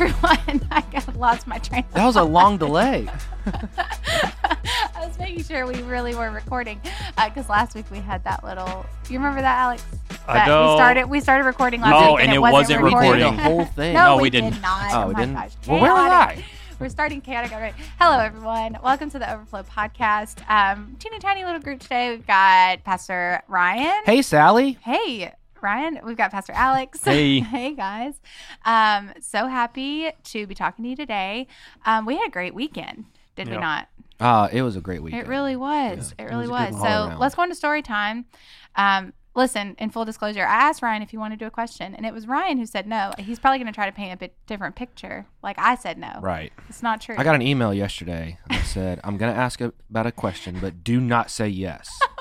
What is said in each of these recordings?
everyone. I got lost my train. That was a long delay. I was making sure we really were recording because last week we had that little. You remember that, Alex? I That don't- we started. We started recording last Oh, week, and it it wasn't, wasn't recording. recording. The whole thing. no, No, we, we did didn't. not. Oh, Oh, we my didn't? gosh. Well, where was Chaotic. I? We're starting chaotic already. Hello, everyone. Welcome to the Overflow podcast. Um, teeny tiny little group today. We've got Pastor Ryan. Hey, Sally. Hey, Ryan. We've got Pastor Alex. Hey. hey, guys. Um, so happy to be talking to you today. Um, we had a great weekend, did we not? Uh, it was a great weekend. It really was. Yeah. It It really was was. So around. let's go into story time. Um, listen, in full disclosure, I asked Ryan if he wanted to do a question, and it was Ryan who said no. He's probably going to try to paint a bit different picture. Like I said no. Right. It's not true. I got an email yesterday that said, I'm going to ask about a question, but do not say yes.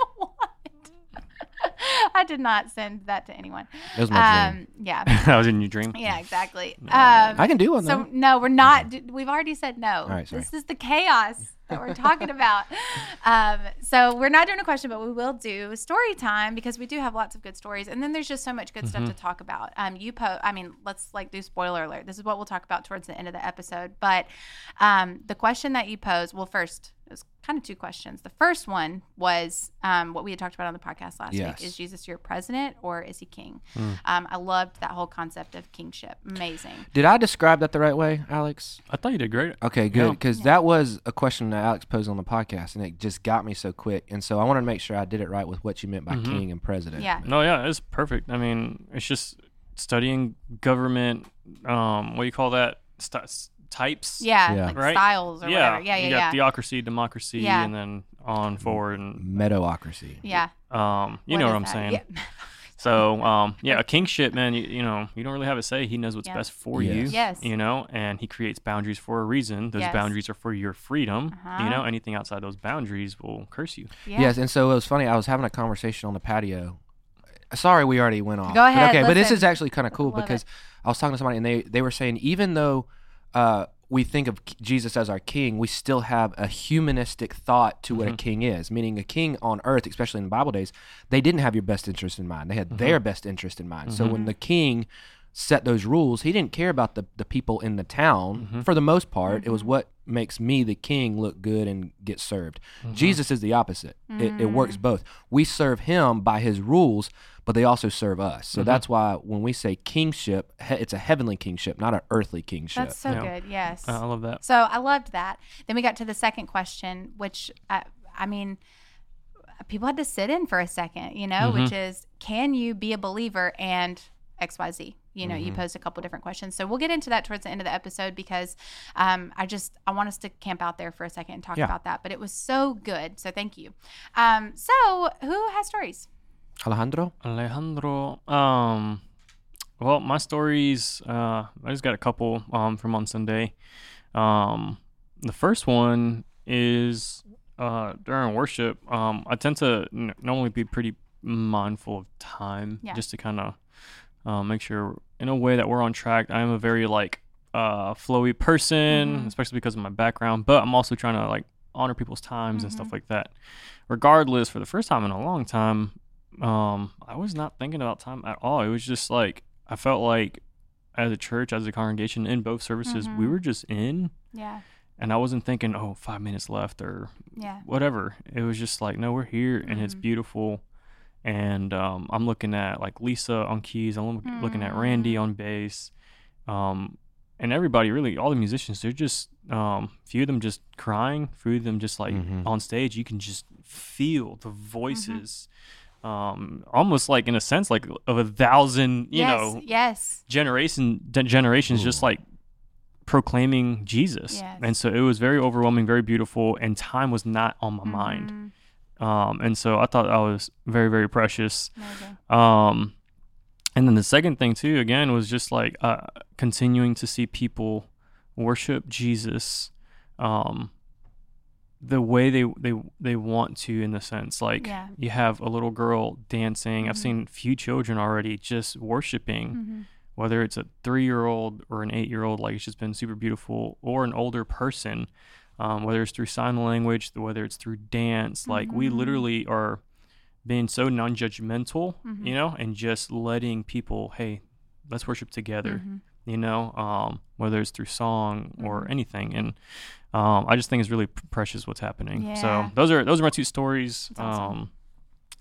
what? I did not send that to anyone. It was my dream. Um, yeah. that was in your dream. Yeah, exactly. Um, I can do one, So though. no, we're not. d- We've already said no. right, sorry. This is the chaos that we're talking about. Um, so we're not doing a question, but we will do story time because we do have lots of good stories, and then there's just so much good stuff Mm-hmm. to talk about. Um, you po I mean, let's like do spoiler alert. This is what we'll talk about towards the end of the episode. But um, the question that you pose, well, first. It was kind of two questions. The first one was um, what we had talked about on the podcast last Yes. week: Is Jesus your president or is he king? Hmm. Um, I loved that whole concept of kingship. Amazing. Did I describe that the right way, Alex? I thought you did great. Okay, good. Yeah. Because that was a question that Alex posed on the podcast, and it just got me so quick. And so I wanted to make sure I did it right with what you meant by king and president. Yeah. No, yeah, it's perfect. I mean, it's just studying government. Um, what do you call that? St- s- types. Yeah, Yeah. like Right? styles or yeah. whatever. Yeah, yeah, you yeah. got theocracy, democracy, Yeah. and then on forward, and Meadowocracy. yeah. um, you know what I'm that? saying. Yeah. So, um, yeah, a kingship, man. You, you know, you don't really have a say. He knows what's Yeah. best for Yes. you. Yes. You know, and he creates boundaries for a reason. Those Yes. boundaries are for your freedom. Uh-huh. You know, anything outside those boundaries will curse you. yeah. Yes, and so it was funny. I was having a conversation on the patio. Sorry, we already went off. Go But ahead, okay, but this is actually kind of cool Love because it. I was talking to somebody and they they were saying even though uh, we think of Jesus as our king, we still have a humanistic thought to what Mm-hmm. a king is. Meaning, a king on earth, especially in the Bible days, they didn't have your best interest in mind. They had Mm-hmm. their best interest in mind. So when the king set those rules, he didn't care about the, the people in the town. Mm-hmm. For the most part, it was what makes me, the king, look good and get served. Mm-hmm. Jesus is the opposite. It, it works both. We serve him by his rules, but they also serve us. Mm-hmm. So that's why when we say kingship, it's a heavenly kingship, not an earthly kingship. That's so Yeah. good. Yes. Uh, I love that. so I loved that. Then we got to the second question, which I, I mean, people had to sit in for a second, you know, which is can you be a believer and XYZ? You know, you posed a couple different questions. So we'll get into that towards the end of the episode because um, I just I want us to camp out there for a second and talk Yeah. about that. But it was so good. So thank you. Um, so who has stories? Alejandro? Alejandro. Um, well, my stories. Uh, I just got a couple. Um, from on Sunday. Um, the first one is uh during worship. Um, I tend to n- normally be pretty mindful of time, Yeah. just to kind of uh, make sure in a way that we're on track. I am a very like uh flowy person, Mhm. especially because of my background. But I'm also trying to like honor people's times and stuff like that. Regardless, for the first time in a long time, um, I was not thinking about time at all. It was just like I felt like as a church, as a congregation, in both services, we Mhm. were just in, Yeah. and I wasn't thinking, oh, five minutes left or Yeah. whatever. It was just like, no, we're here, and it's Mhm. beautiful. And um, I'm looking at like Lisa on keys. I'm look- looking at Randy Mm. on bass, um, and everybody really, all the musicians. They're just um, few of them just crying, few of them just like Mhm. on stage. You can just feel the voices, um, almost like in a sense like of a thousand, you yes. know, Yes. generation de- generations just like proclaiming Jesus. Yes. And so it was very overwhelming, very beautiful, and time was not on my mind. Um, and so I thought that was very, very precious. Amazing. Um, and then the second thing too, again, was just like uh, continuing to see people worship Jesus, um, the way they they they want to, in the sense like Yeah. you have a little girl dancing. I've Mhm. seen few children already just worshiping Mhm. whether it's a three year old or an eight year old, like it's just been super beautiful, or an older person, um, whether it's through sign language, whether it's through dance, like we Mhm. literally are being so non judgmental, Mhm. you know, and just letting people, hey, let's worship together. Mhm. you know, um, whether it's through song or anything. And um, I just think it's really precious what's happening. Yeah. So those are those are my two stories. Awesome. Um,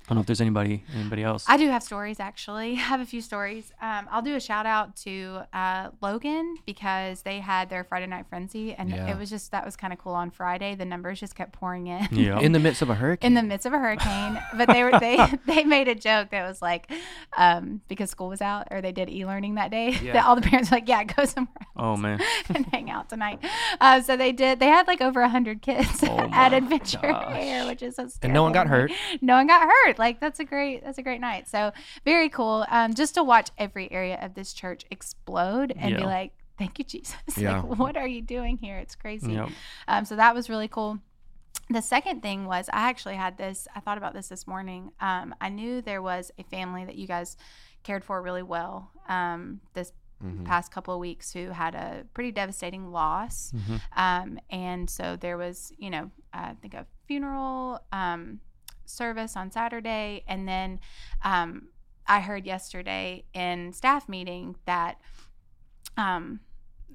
I don't know if there's anybody anybody else. I do have stories actually. I have a few stories. Um, I'll do a shout out to uh, Logan because they had their Friday night frenzy, and Yeah. it was just that was kind of cool on Friday. The numbers just kept pouring in. yeah. In the midst of a hurricane. in the midst of a hurricane. But they were they they made a joke that was like, um, because school was out or they did e learning that day, Yeah. that all the parents were like, yeah, go somewhere else oh man. and hang out tonight. Uh, so they did. They had like over hundred kids Oh at Adventure gosh. Air, which is hysterical. And no one got hurt. No one got hurt. Like that's a great that's a great night. So very cool. Um, just to watch every area of this church explode and be like. Thank you, Jesus. Yeah. Like, what are you doing here? It's crazy. Yep. Um, so that was really cool. The second thing was I actually had this. I thought about this this morning. Um, I knew there was a family that you guys cared for really well um, this Mhm. past couple of weeks who had a pretty devastating loss. Mhm. Um, and so there was, you know, I think a funeral um, service on Saturday. And then um, I heard yesterday in staff meeting that um,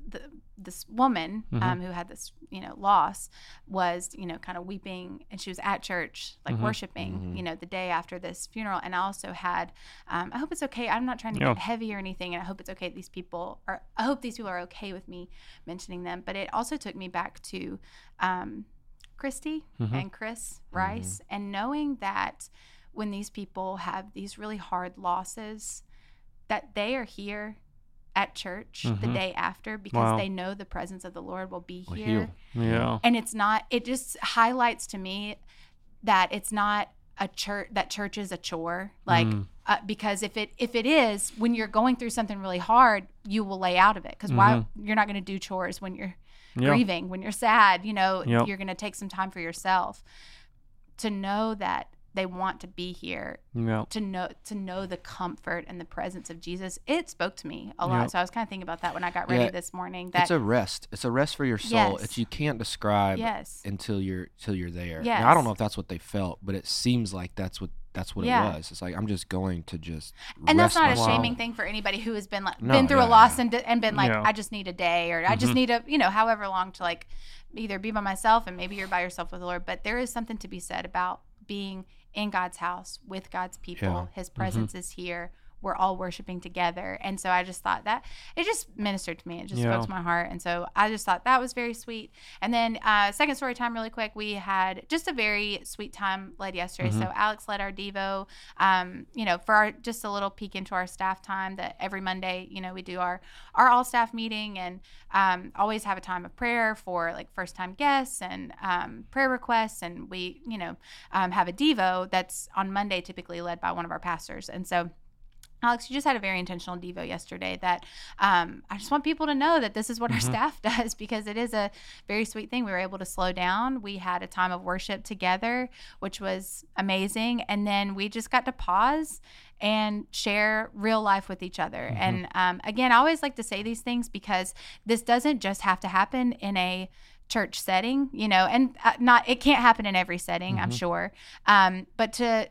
the, this woman Mhm. um, who had this, you know, loss was, you know, kind of weeping, and she was at church, like Mhm. worshiping, Mhm. you know, the day after this funeral. And I also had, um, I hope it's okay. I'm not trying to Yeah. get heavy or anything, and I hope it's okay. These people are. I hope these people are okay with me mentioning them. But it also took me back to um, Christy Mhm. and Chris Rice, and knowing that when these people have these really hard losses, that they are here at church the Mhm. day after because Wow. they know the presence of the Lord will be here. Yeah. And it's not, it just highlights to me that it's not a church, that church is a chore. Like, Mm. uh, because if it if it is when you're going through something really hard you will lay out of it because why you're not going to do chores when you're Yeah. grieving when you're sad you know Yep. you're going to take some time for yourself to know that they want to be here Yeah. to know to know the comfort and the presence of Jesus it spoke to me a lot Yep. so I was kind of thinking about that when I got ready Yeah, this morning that it's a rest. It's a rest for your soul. Yes. It's you can't describe yes until you're until you're there. Yes. Now, I don't know if that's what they felt, but it seems like that's what that's what Yeah. it was. It's like I'm just going to just and that's rest not a shaming thing for anybody who has been like No, been through yeah, a loss yeah. and and been like Yeah. I just need a day or I just Mhm. need a you know however long to like either be by myself and maybe you're by yourself with the Lord but there is something to be said about being in God's house with God's people Yeah. his presence is here we're all worshiping together and so I just thought that it just ministered to me it just Yeah. spoke to my heart and so I just thought that was very sweet and then uh, second story time really quick we had just a very sweet time led yesterday Mhm. so Alex led our Devo um, you know, for our just a little peek into our staff time that every Monday, you know, we do our our all staff meeting and um, always have a time of prayer for like first time guests and um, prayer requests, and we, you know, um, have a Devo that's on Monday, typically led by one of our pastors, and so. Alex, you just had a very intentional Devo yesterday that um, I just want people to know that this is what our Mhm. staff does because it is a very sweet thing. We were able to slow down. We had a time of worship together, which was amazing. And then we just got to pause and share real life with each other. Mhm. And um, again, I always like to say these things because this doesn't just have to happen in a church setting, you know, and uh, not it can't happen in every setting, I'm Mhm. sure. Um, but to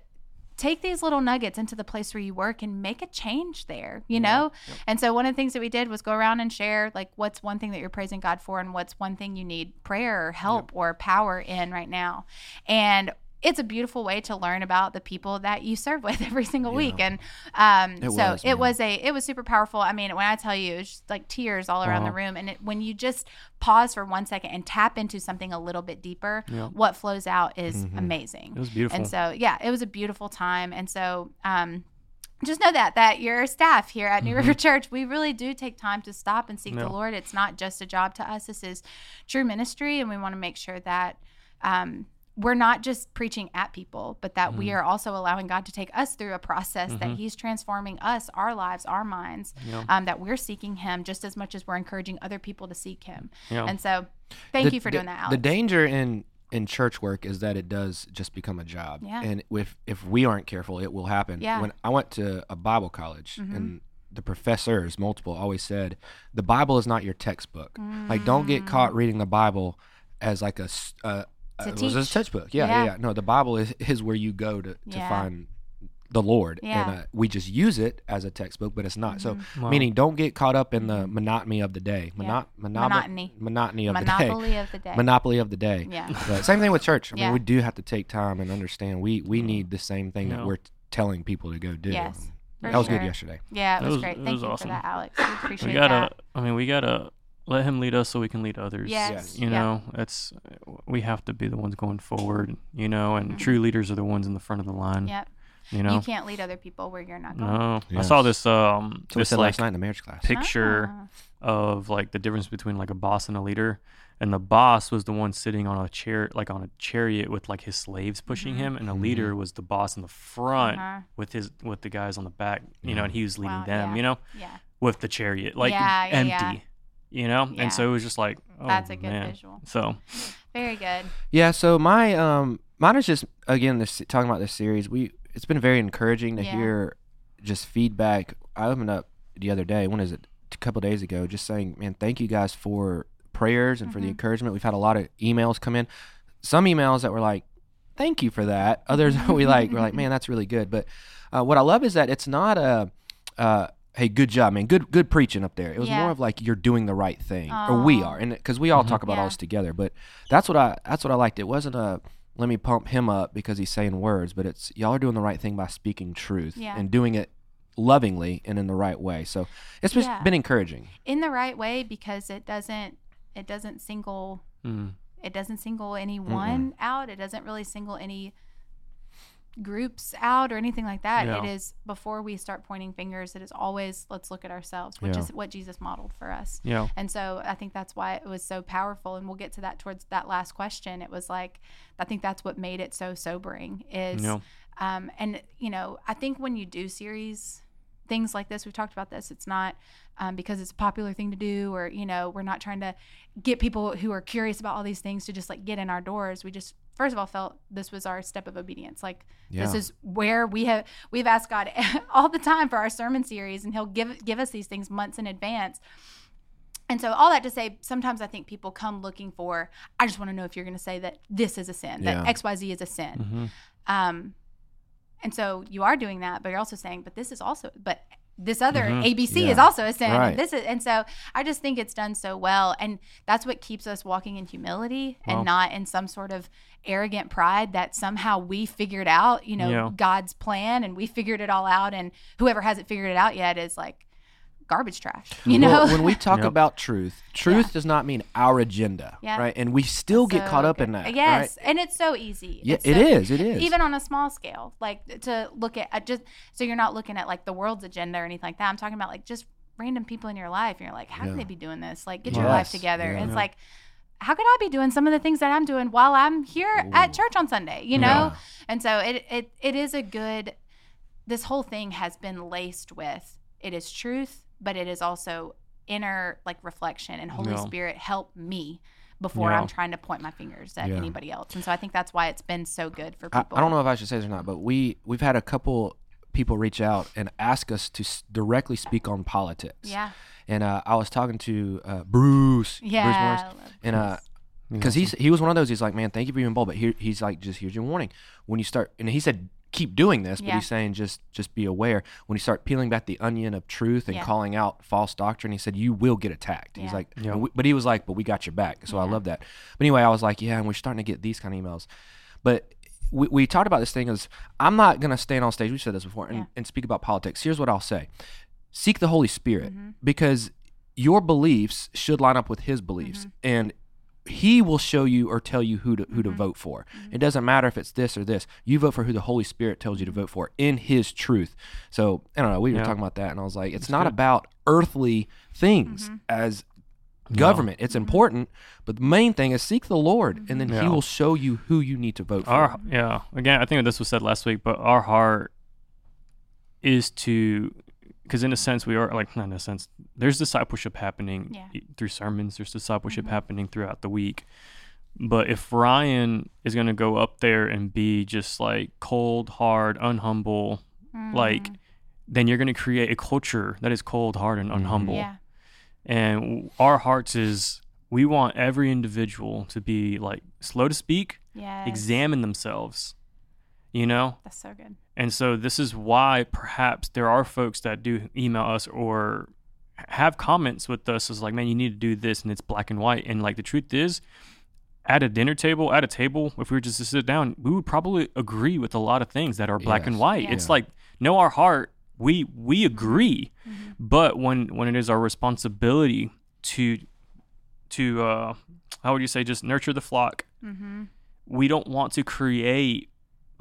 take these little nuggets into the place where you work and make a change there, you know? And so one of the things that we did was go around and share like what's one thing that you're praising God for and what's one thing you need prayer or help or power in right now. And it's a beautiful way to learn about the people that you serve with every single week. And um, It so was, it was a it was super powerful. I mean, when I tell you, it's just like tears all around the room. And it, when you just pause for one second and tap into something a little bit deeper, Yeah. what flows out is Mhm. amazing. It was beautiful. And so, yeah, it was a beautiful time. And so, um, just know that that your staff here at New Mhm. River Church, we really do take time to stop and seek Yeah. the Lord. It's not just a job to us. This is true ministry, and we want to make sure that um, we're not just preaching at people, but that we Mhm. are also allowing God to take us through a process that Mhm. He's transforming us, our lives, our minds. yeah. Um, that we're seeking Him just as much as we're encouraging other people to seek Him. Yeah. And so, thank The- you for the- doing that, Alex. The danger in in church work is that it does just become a job. Yeah. And if if we aren't careful, it will happen. Yeah. When I went to a Bible college Mhm. and the professors, multiple, always said, the Bible is not your textbook. Like, don't get Mm. caught reading the Bible as like a, uh, To uh, it was a textbook. Yeah, Yeah. yeah, yeah. No, the Bible is, is where you go to, to Yeah. find the Lord, Yeah. and uh, we just use it as a textbook, but it's not. So, Wow. meaning, don't get caught up in the monotony of the day. Yeah. Monot- monob- Monotony. monotony of the day. Monopoly of the day. Monopoly of the day. Yeah. But same thing with church. I mean, Yeah. we do have to take time and understand we we need the same thing Yeah. that we're t- telling people to go do. Yes, for that was good yesterday. Yeah, it That was, was- great. that Thank was you awesome. for that, Alex. We appreciate we gotta. that. I mean, we gotta let him lead us so we can lead others. Yes. Yes. You yeah. know, it's we have to be the ones going forward. You know, and Mhm. true leaders are the ones in the front of the line. Yep. You know. You can't lead other people where you're not going. no, I saw this um So this said like last night in the marriage class. picture Ah. of like the difference between like a boss and a leader. And the boss was the one sitting on a chair, like on a chariot with like his slaves pushing Mhm. him, and the Mhm. leader was the boss in the front Uh-huh. with his with the guys on the back, you know, and he was leading Wow, them, yeah. you know, Yeah, with the chariot, like Yeah, yeah, yeah. empty, you know, Yeah. and so it was just like, oh, that's a good man. visual. So Very good. Yeah, so my um mine is just again this talking about this series. We it's been very encouraging to Yeah. hear just feedback. I opened up the other day. When is it? A couple days ago, just saying, man, thank you guys for prayers and for the Mhm. encouragement. We've had a lot of emails come in. Some emails that were like, thank you for that. Others we like we're like, man, that's really good. But uh, what I love is that it's not a. Uh, Hey, good job, man. Good, good preaching up there. It was Yeah. more of like you're doing the right thing, or we are, and because we all Mhm. talk about all this together. But that's what I that's what I liked. It wasn't a let me pump him up because he's saying words, but it's y'all are doing the right thing by speaking truth Yeah. and doing it lovingly and in the right way. So it's just Yeah. been encouraging. In the right way because it doesn't it doesn't single mm, it doesn't single anyone out. It doesn't really single any groups out or anything like that. Yeah. It is before we start pointing fingers, it is always let's look at ourselves, which Yeah. is what Jesus modeled for us. yeah, And so I think that's why it was so powerful. And we'll get to that towards that last question. It was like, I think that's what made it so sobering is, Yeah. um, and you know, I think when you do series things like this, we've talked about this, it's not um, because it's a popular thing to do, or, you know, we're not trying to get people who are curious about all these things to just like get in our doors. We just, first of all, felt this was our step of obedience. Like, Yeah. this is where we have we've asked God all the time for our sermon series, and He'll give give us these things months in advance. And so, all that to say, sometimes I think people come looking for. I just want to know if you're going to say that this is a sin, that X Y Z is a sin. hmm Um, and so you are doing that, but you're also saying, but this is also, but this other Mhm. ABC is also a sin. Right. And this is, and so I just think it's done so well, and that's what keeps us walking in humility and not in some sort of arrogant pride that somehow we figured out, you know, Yeah. God's plan and we figured it all out, and whoever hasn't figured it out yet is like garbage trash, you know. Well, when we talk Yep. about truth, truth does not mean our agenda, Yeah. right? And we still get So caught up good. in that. Yes, right? and it's so easy. Yeah, It's it so- is. It is. even on a small scale like to look at uh, just so you're not looking at like the world's agenda or anything like that i'm talking about like just random people in your life and you're like how Yeah. can they be doing this like get your life together yeah. And it's Yeah. like how could i be doing some of the things that i'm doing while i'm here at church on sunday you know Yeah. and so it, it it is a good this whole thing has been laced with it is truth but it is also inner like reflection and holy Yeah. spirit help me before Yeah. i'm trying to point my fingers at Yeah. anybody else and so i think that's why it's been so good for people I don't know if I should say this or not, but we we've had a couple people reach out and ask us to s- directly speak on politics. yeah And uh, I was talking to uh, Bruce. Bruce Yeah. Morris, I love and uh, because he's he was one of those. He's like, man, thank you for being bold, but here he's like, just here's your warning. When you start, and he said, keep doing this, but Yeah. he's saying just just be aware. When you start peeling back the onion of truth and Yeah. calling out false doctrine, he said you will get attacked. He's like, Yeah. we- but he was like, but we got your back. So I love that. But anyway, I was like, yeah, and we're starting to get these kind of emails, but. We, we talked about this thing is I'm not gonna stand on stage. We said this before and, Yeah. and speak about politics. Here's what I'll say: seek the Holy Spirit Mhm. because your beliefs should line up with His beliefs, Mm-hmm. and He will show you or tell you who to who to Mhm. vote for. Mm-hmm. It doesn't matter if it's this or this. You vote for who the Holy Spirit tells you to vote for in His truth. So I don't know. We were talking about that, and I was like, it's That's not good. about earthly things Mm-hmm. as No. government. It's important, but the main thing is seek the Lord, and then He will show you who you need to vote for. our yeah again i think this was said last week but our heart is to because in a sense we are like not in a sense there's discipleship happening Yeah. through sermons there's discipleship Mhm. happening throughout the week but if ryan is going to go up there and be just like cold hard unhumble like Mm, then you're going to create a culture that is cold hard and Mhm. unhumble yeah and w- our hearts is we want every individual to be like slow to speak yeah examine themselves You know, That's so good. and so this is why perhaps there are folks that do email us or have comments with us is like, man, you need to do this, and it's black and white. And like the truth is, at a dinner table, at a table, if we were just to sit down, we would probably agree with a lot of things that are black and white. Yeah. It's like know our heart. We we agree, but when when it is our responsibility to to uh, how would you say just nurture the flock, Mm-hmm. we don't want to create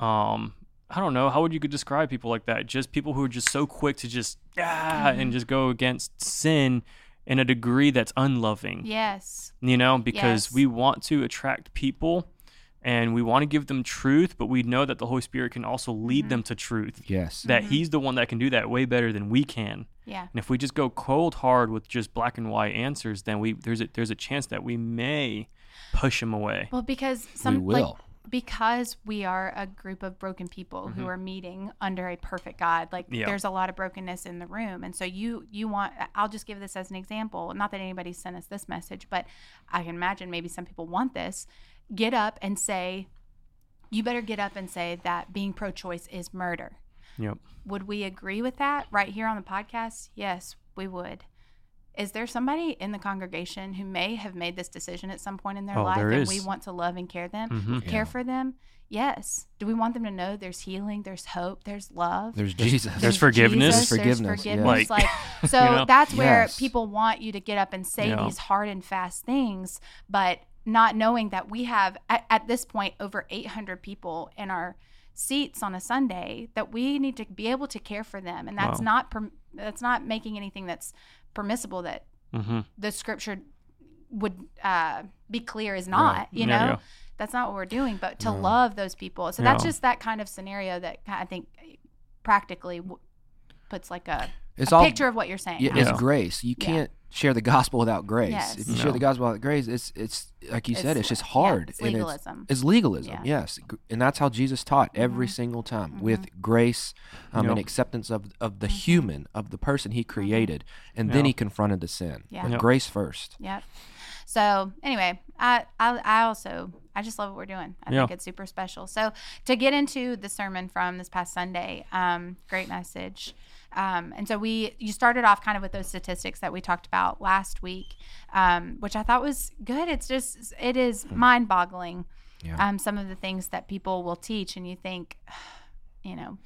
um I don't know how would you could describe people like that just people who are just so quick to just ah and just go against sin in a degree that's unloving Yes. you know because Yes. we want to attract people and we want to give them truth but we know that the holy spirit can also lead Mm-hmm. them to truth Yes. that he's the one that can do that way better than we can Yeah. and if we just go cold hard with just black and white answers then we there's a there's a chance that we may push him away Well, because some will. like because we are a group of broken people who are meeting under a perfect God. Like Mm-hmm. Yeah. there's a lot of brokenness in the room, and so you you want. I'll just give this as an example. Not that anybody sent us this message, but I can imagine maybe some people want this. Get up and say, you better get up and say that being pro-choice is murder. yep Would we agree with that right here on the podcast? Yes, we would. Is there somebody in the congregation who may have made this decision at some point in their Oh, life and is. we want to love and care them, Mhm. care for them? Yes. Do we want them to know there's healing, there's hope, there's love? There's Jesus. There's forgiveness. Jesus, There's there's forgiveness, yeah. Like, Like, so you know? that's where Yes. people want you to get up and say Yeah. these hard and fast things, but not knowing that we have at, at this point over 800 people in our seats on a Sunday that we need to be able to care for them, and that's Wow. not perm- that's not making anything that's permissible that mm-hmm. the scripture would uh, be clear is not. You know, Yeah, yeah. that's not what we're doing. But to No. love those people, so that's just that kind of scenario that I think practically w- puts like a, It's a all picture of what you're saying. Yeah, it's grace. You can't share the gospel without grace. Yes. If you No. share the gospel without grace, it's it's like you said, It's- it's just yeah, hard. it's legalism. It's, legalism, Yeah. Mm-hmm. yes, and that's how Jesus taught every single time with grace um, and acceptance of of the Mm-hmm. human, of the person He created, and then He confronted the sin. Yeah. With Yep. grace first. Yep. So anyway, I, I I also I just love what we're doing. I Yeah. think it's super special. So to get into the sermon from this past Sunday, um, great message. Um, and so we you started off kind of with those statistics that we talked about last week, um, which I thought was good. It's just it is mind boggling. Yeah. Um, some of the things that people will teach, and you think, you know,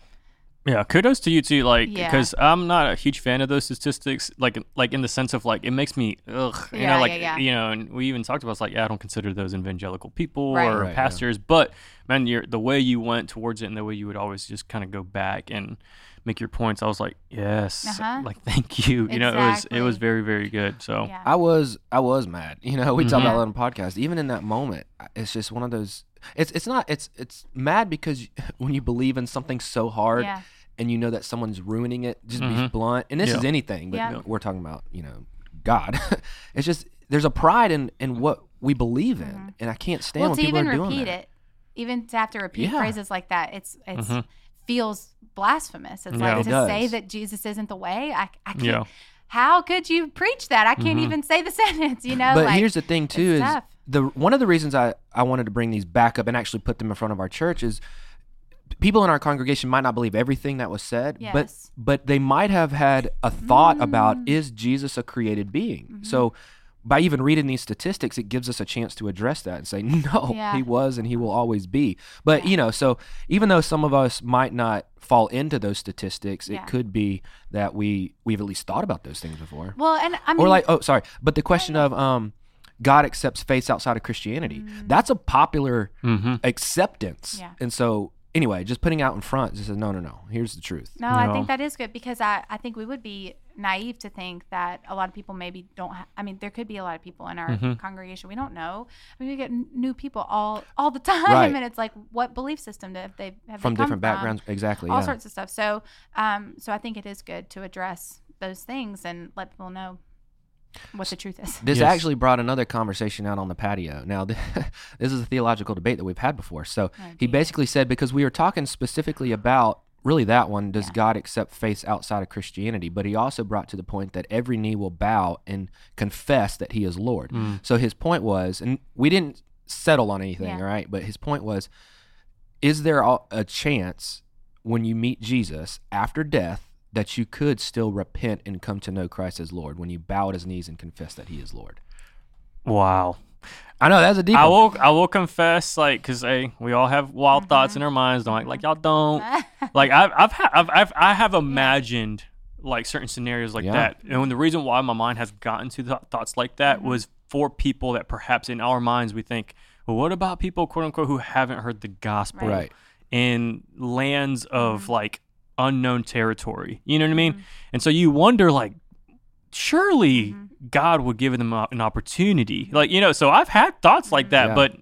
Yeah, kudos to you too. Like, Yeah. because I'm not a huge fan of those statistics. Like, like in the sense of like it makes me ugh. You Yeah, know, like yeah, yeah. you know, and we even talked about it's like, yeah, I don't consider those evangelical people Right. or Right, yeah. pastors. But man, you're, the way you went towards it and the way you would always just kind of go back and make your points, I was like, yes, Uh-huh. like thank you. You know, it was it was very very good. So yeah, I was I was mad. You know, we talked Mhm. about it on the podcast. Even in that moment, it's just one of those. It's it's not. It's it's mad because when you believe in something so hard yeah, and you know that someone's ruining it. Just be Mhm. blunt. And this Yeah. is anything, but Yeah. we're talking about you know God. it's just there's a pride in in what we believe in, and I can't stand Mm-hmm. well, when to people even are doing repeat that. it, even to have to repeat Yeah. phrases like that, it's it's Mhm. Feels blasphemous. It's Yeah. like It to say that Jesus isn't the way. I, I can't. Yeah. How could you preach that? I can't Mhm. even say the sentence. You know. But like, here's the thing too is tough. the one of the reasons I I wanted to bring these back up and actually put them in front of our church is people in our congregation might not believe everything that was said, Yes. but but they might have had a thought about Mm. is Jesus a created being? Mm-hmm. So by even reading these statistics, it gives us a chance to address that and say, no, Yeah. he was and he will always be. But, you know, so even though some of us might not fall into those statistics, Yeah. it could be that we, we've at least thought about those things before. well, and I mean, or like, oh, sorry. But the question of um, God accepts faith outside of Christianity, that's a popular Mm-hmm. acceptance. Mm. Yeah. And so, anyway, just putting out in front, just says, no, no, no, here's the truth. no, I think that is good because I I think we would be naive to think that a lot of people maybe don't. Ha- I mean, there could be a lot of people in our Mhm. congregation we don't know. I mean, we get n- new people all all the time, Right. and it's like, what belief system do have they have they From come different backgrounds. Exactly. all yeah. sorts of stuff. So, um, so I think it is good to address those things and let people know what the truth is. This Yes. actually brought another conversation out on the patio. Now, this is a theological debate that we've had before. So Oh, he basically said because we were talking specifically about really that one does Yeah. God accept faith outside of Christianity? But he also brought to the point that every knee will bow and confess that he is Lord. Mm. So his point was, and we didn't settle on anything, Yeah. all right? But his point was is there a, a chance when you meet Jesus after death that you could still repent and come to know Christ as Lord when you bow at his knees and confess that he is Lord? Wow. I know that's a deep I one. will I will confess like cuz hey, we all have wild thoughts in our minds. Don't like, like y'all don't. like I've I've, ha- I've I've I have imagined like certain scenarios like Yeah. that. And the reason why my mind has gotten to th- thoughts like that Mm-hmm. was for people that perhaps in our minds we think, well, what about people quote unquote who haven't heard the gospel Right. in lands of Mm-hmm. like unknown territory? You know what I mean? And so you wonder like surely Mm-hmm. God would give them an opportunity. Like, you know, so I've had thoughts like that, Yeah. but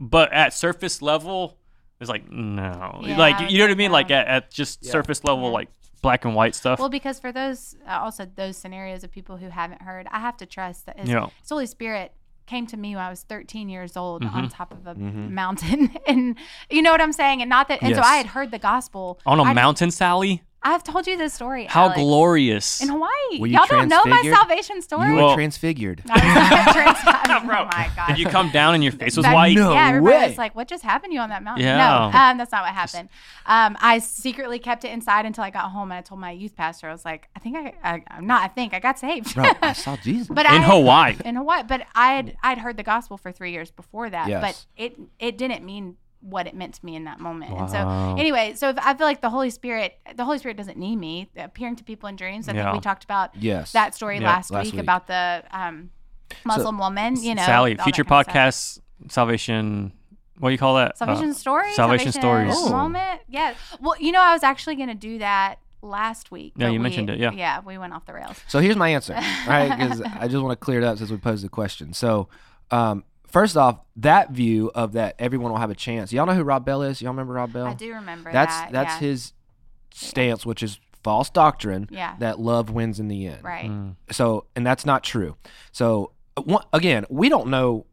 but at surface level, it's like no. Yeah, like you know what I mean? no. Like at, at just surface level, like black and white stuff. Well, because for those uh, also those scenarios of people who haven't heard, I have to trust that His, Yeah. His Holy Spirit came to me when I was 13 years old Mm-hmm. on top of a mountain, and you know what I'm saying. And not that, and so I had heard the gospel On a I'd- mountain, Sally? I've told you this story. How Alex. glorious. in Hawaii. Were you Y'all don't know my transfigured? salvation story. You were Well- transfigured. I was trans- I Bro, oh my god. Did you come down and your face was Back- white? No yeah, everybody way. was like, "What just happened to you on that mountain?" Yeah. No, um, that's not what happened. Um, I secretly kept it inside until I got home, and I told my youth pastor, "I was like, I think I, I I'm not. I think I got saved." Bro, I saw Jesus. but I In had- Hawaii. in Hawaii, but I had I'd heard the gospel for three years before that, Yes. but it it didn't mean what it meant to me in that moment. And so anyway, so if I feel like the Holy Spirit, the Holy Spirit doesn't need me appearing to people in dreams. I Yeah. think we talked about Yes. that story Yeah, last, last week, week. about the um, Muslim woman. You know, Sally, future kind of podcast, Salvation. What do you call that? Uh, Salvation story. Salvation Stories. Oh. moment. Yeah. Well, you know, I was actually going to do that last week. Yeah, you we- mentioned it, yeah. Yeah, we went off the rails. So here's my answer, right? Because I just want to clear it up since we posed the question. So, um, first off, that view of that everyone will have a chance. Y'all know who Rob Bell is? Y'all remember Rob Bell? I do remember That's that. that's yeah. his stance, which is false doctrine. Yeah. That love wins in the end. Right. So, and that's not true. So, uh, again, we don't know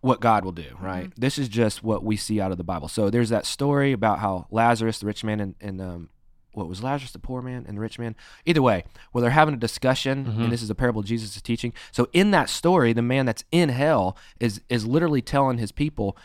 what God will do, right? Mm-hmm. This is just what we see out of the Bible. So, there's that story about how Lazarus, the rich man, and, and um, what was Lazarus, the poor man, and the rich man? Either way, well, they're having a discussion, Mm-hmm. and this is a parable Jesus is teaching. So, in that story, the man that's in hell is is literally telling his people,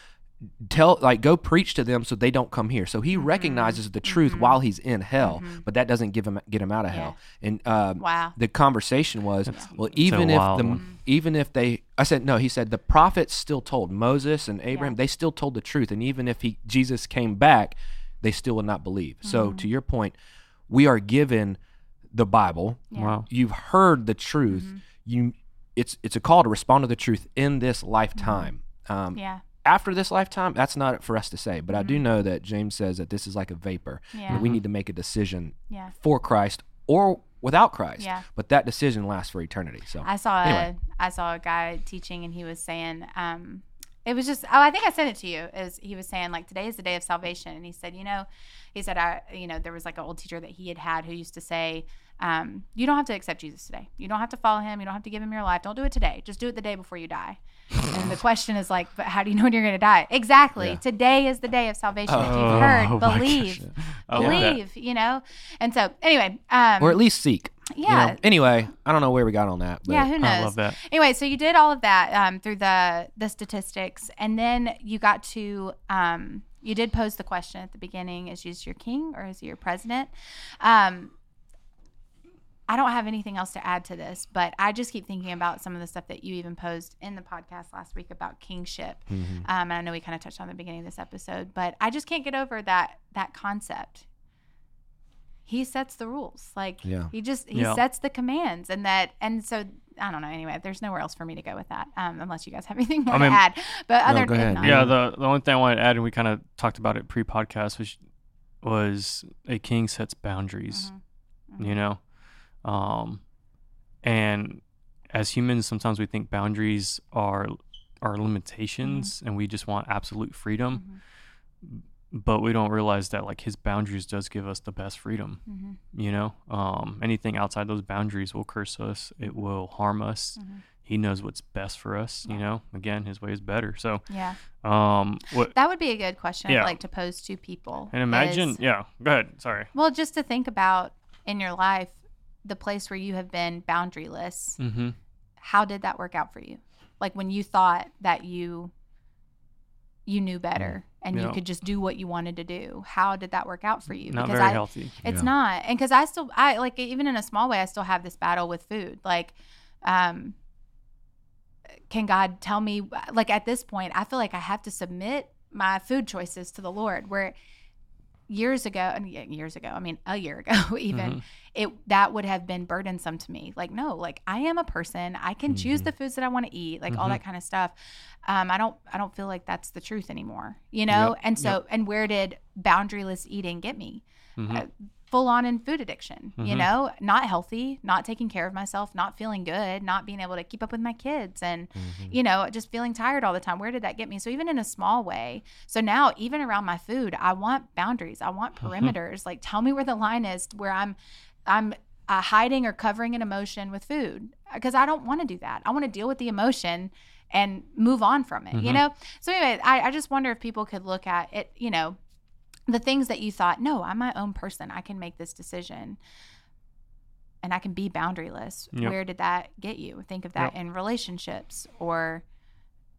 tell like go preach to them so they don't come here so he Mm-hmm. recognizes the truth while he's in hell but that doesn't give him get him out of hell and um, Wow. the conversation was well even if the one. even if they i said no he said the prophets still told moses and abraham they still told the truth and even if he jesus came back they still would not believe so to your point we are given the bible Wow. you've heard the truth you it's it's a call to respond to the truth in this lifetime um, Yeah. after this lifetime, that's not for us to say. But I do know that James says that this is like a vapor. and Yeah. we need to make a decision Yeah. for Christ or without Christ. Yeah. But that decision lasts for eternity. So I saw Anyway. a I saw a guy teaching and he was saying um it was just oh I think I sent it to you is he was saying like today is the day of salvation. And he said you know he said I you know there was like an old teacher that he had had who used to say um, you don't have to accept Jesus today. You don't have to follow him. You don't have to give him your life. Don't do it today. Just do it the day before you die and the question is like but how do you know when you're going to die exactly Yeah. today is the day of salvation if Oh, you've heard my believe I love that. believe you know and so anyway um or at least seek. you know. yeah Anyway, I don't know where we got on that. But yeah, who knows? I love that. Anyway, so you did all of that um, through the the statistics, and then you got to um, you did pose the question at the beginning: Is Jesus your king or is he your president? Um, I don't have anything else to add to this, but I just keep thinking about some of the stuff that you even posed in the podcast last week about kingship. Um, and I know we kind of touched on the beginning of this episode, but I just can't get over that that concept. He sets the rules, like Yeah. he just he Yeah. sets the commands, and that and so I don't know. Anyway, there's nowhere else for me to go with that, um, unless you guys have anything more I mean- to add. But other go than ahead. Yeah, the the only thing I wanted to add, and we kind of talked about it pre-podcast, was was a king sets boundaries. Mm-hmm. You know, um, and as humans, sometimes we think boundaries are are limitations, and we just want absolute freedom. But we don't realize that like his boundaries does give us the best freedom. Mm-hmm. You know, um, anything outside those boundaries will curse us. It will harm us. Mm-hmm. He knows what's best for us. You know, again, his way is better. So, yeah, um, what that would be a good question, Yeah. like to pose to people. and imagine, is- yeah. Go ahead. Sorry. well, just to think about in your life, the place where you have been boundaryless. Mm-hmm. How did that work out for you? Like when you thought that you you knew better and you could just do what you wanted to do. How did that work out for you? Not very I, healthy. It's Yeah. not. And cuz I still I like even in a small way I still have this battle with food. Like um can God tell me like at this point I feel like I have to submit my food choices to the Lord where years ago and years ago I mean a year ago even Mhm. it that would have been burdensome to me like no like I am a person I can choose Mhm. the foods that I want to eat like all Mhm. that kind of stuff um I don't I don't feel like that's the truth anymore you know Yep, and so and where did boundaryless eating get me Mhm. uh, full on in food addiction, you Mhm. know, not healthy, not taking care of myself, not feeling good, not being able to keep up with my kids and Mhm. you know, just feeling tired all the time. Where did that get me? So even in a small way. So now even around my food, I want boundaries. I want perimeters. Like tell me where the line is where I'm I'm uh, hiding or covering an emotion with food because I don't want to do that. I want to deal with the emotion and move on from it, you Mhm. know? So anyway, I, I just wonder if people could look at it, you know, the things that you thought, no, I'm my own person. I can make this decision and I can be boundaryless. Yep. Where did that get you? Think of that Yep. in relationships or,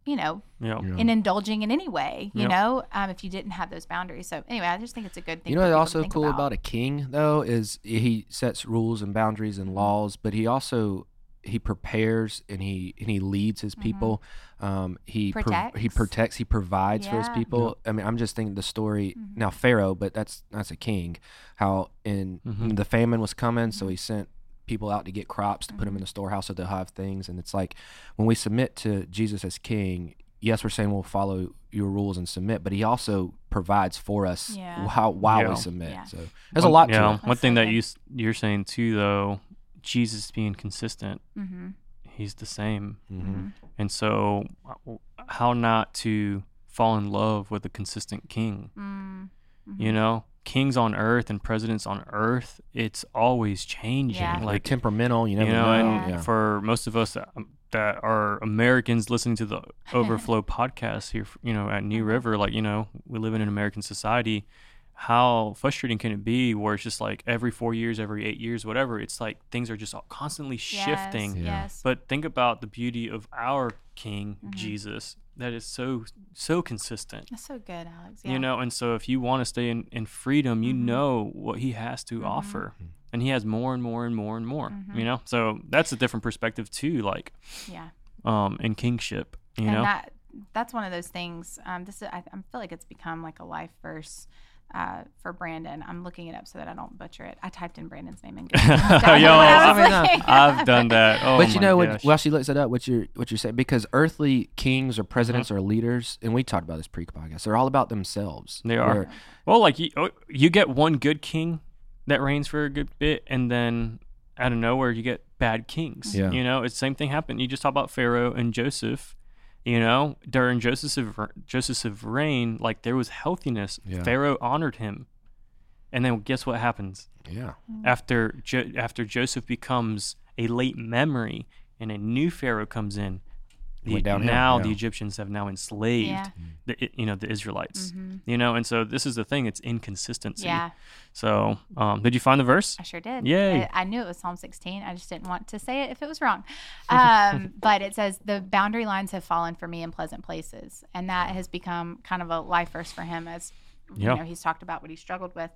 you know, Yeah. Yeah. in indulging in any way, you Yep. know, um, if you didn't have those boundaries. So anyway, I just think it's a good thing. You know what's people to also think cool about. a king though is he sets rules and boundaries and laws, but he also he prepares and he and he leads his people. Um, he prov- he Mm-hmm. Protects. protects. He provides for his Yeah. people. I mean, I'm just thinking the story Mhm. now Pharaoh, but that's that's a king. How in Mhm. the famine was coming, so Mhm. he sent people out to get crops to put them in the storehouse so they'll have things. And it's like when we submit to Jesus as king. Yes, we're saying we'll follow your rules and submit, but he also provides for us Yeah. while while Yeah. we submit. Yeah. So there's a lot yeah, to it. One thing so that you, you're saying too, though, Jesus being consistent, Mm-hmm. He's the same, hmm and so uh, how not to fall in love with a consistent king? Mm-hmm. You know, kings on earth and presidents on earth, it's always changing. Yeah. Like Like temperamental, you never you know, know. and Yeah. for most of us that, um, that are Americans listening to the Overflow podcast here, you know, at New Mhm. River, like you know, we live in an American society. How frustrating can it be where it's just like every four years, every eight years, whatever? It's like things are just all constantly shifting. Yes. Yeah. yes. But think about the beauty of our King Mhm. Jesus, that is so so consistent. That's so good, Alex. Yeah. You know, and so if you want to stay in, in freedom, you Mhm. know what he has to Mhm. offer. And he has more and more and more and more. Mhm. You know? So that's a different perspective too, like yeah. um in kingship. You and know? that that's one of those things. Um, this is, I, I feel like it's become like a life verse. Uh, for Brandon, I'm looking it up so that I don't butcher it. I typed in Brandon's name and Yo, I mean, uh, I've done that. Oh but you know what? gosh. While she looks it up, what you're what you're saying because earthly kings or presidents Uh-huh. or leaders, and we talked about this pre-podcast, they're all about themselves. They are. Well, like you, oh, you get one good king that reigns for a good bit, and then out of nowhere you get bad kings. Yeah. You know, it's the same thing happened. You just talk about Pharaoh and Joseph. You know, during Joseph's Joseph's reign, like there was healthiness. Yeah. Pharaoh honored him, and then guess what happens yeah, after jo- after Joseph becomes a late memory and a new Pharaoh comes in. The, Went downhill, now yeah. the Egyptians have now enslaved Yeah. the you know the Israelites. hmm You know, and so this is the thing; it's inconsistency. Yeah, So, um, did you find the verse? I sure did. Yay. I, I knew it was Psalm 16. I just didn't want to say it if it was wrong. Um, but it says, The boundary lines have fallen for me in pleasant places. And that has become kind of a life verse for him as you know, he's talked about what he struggled with.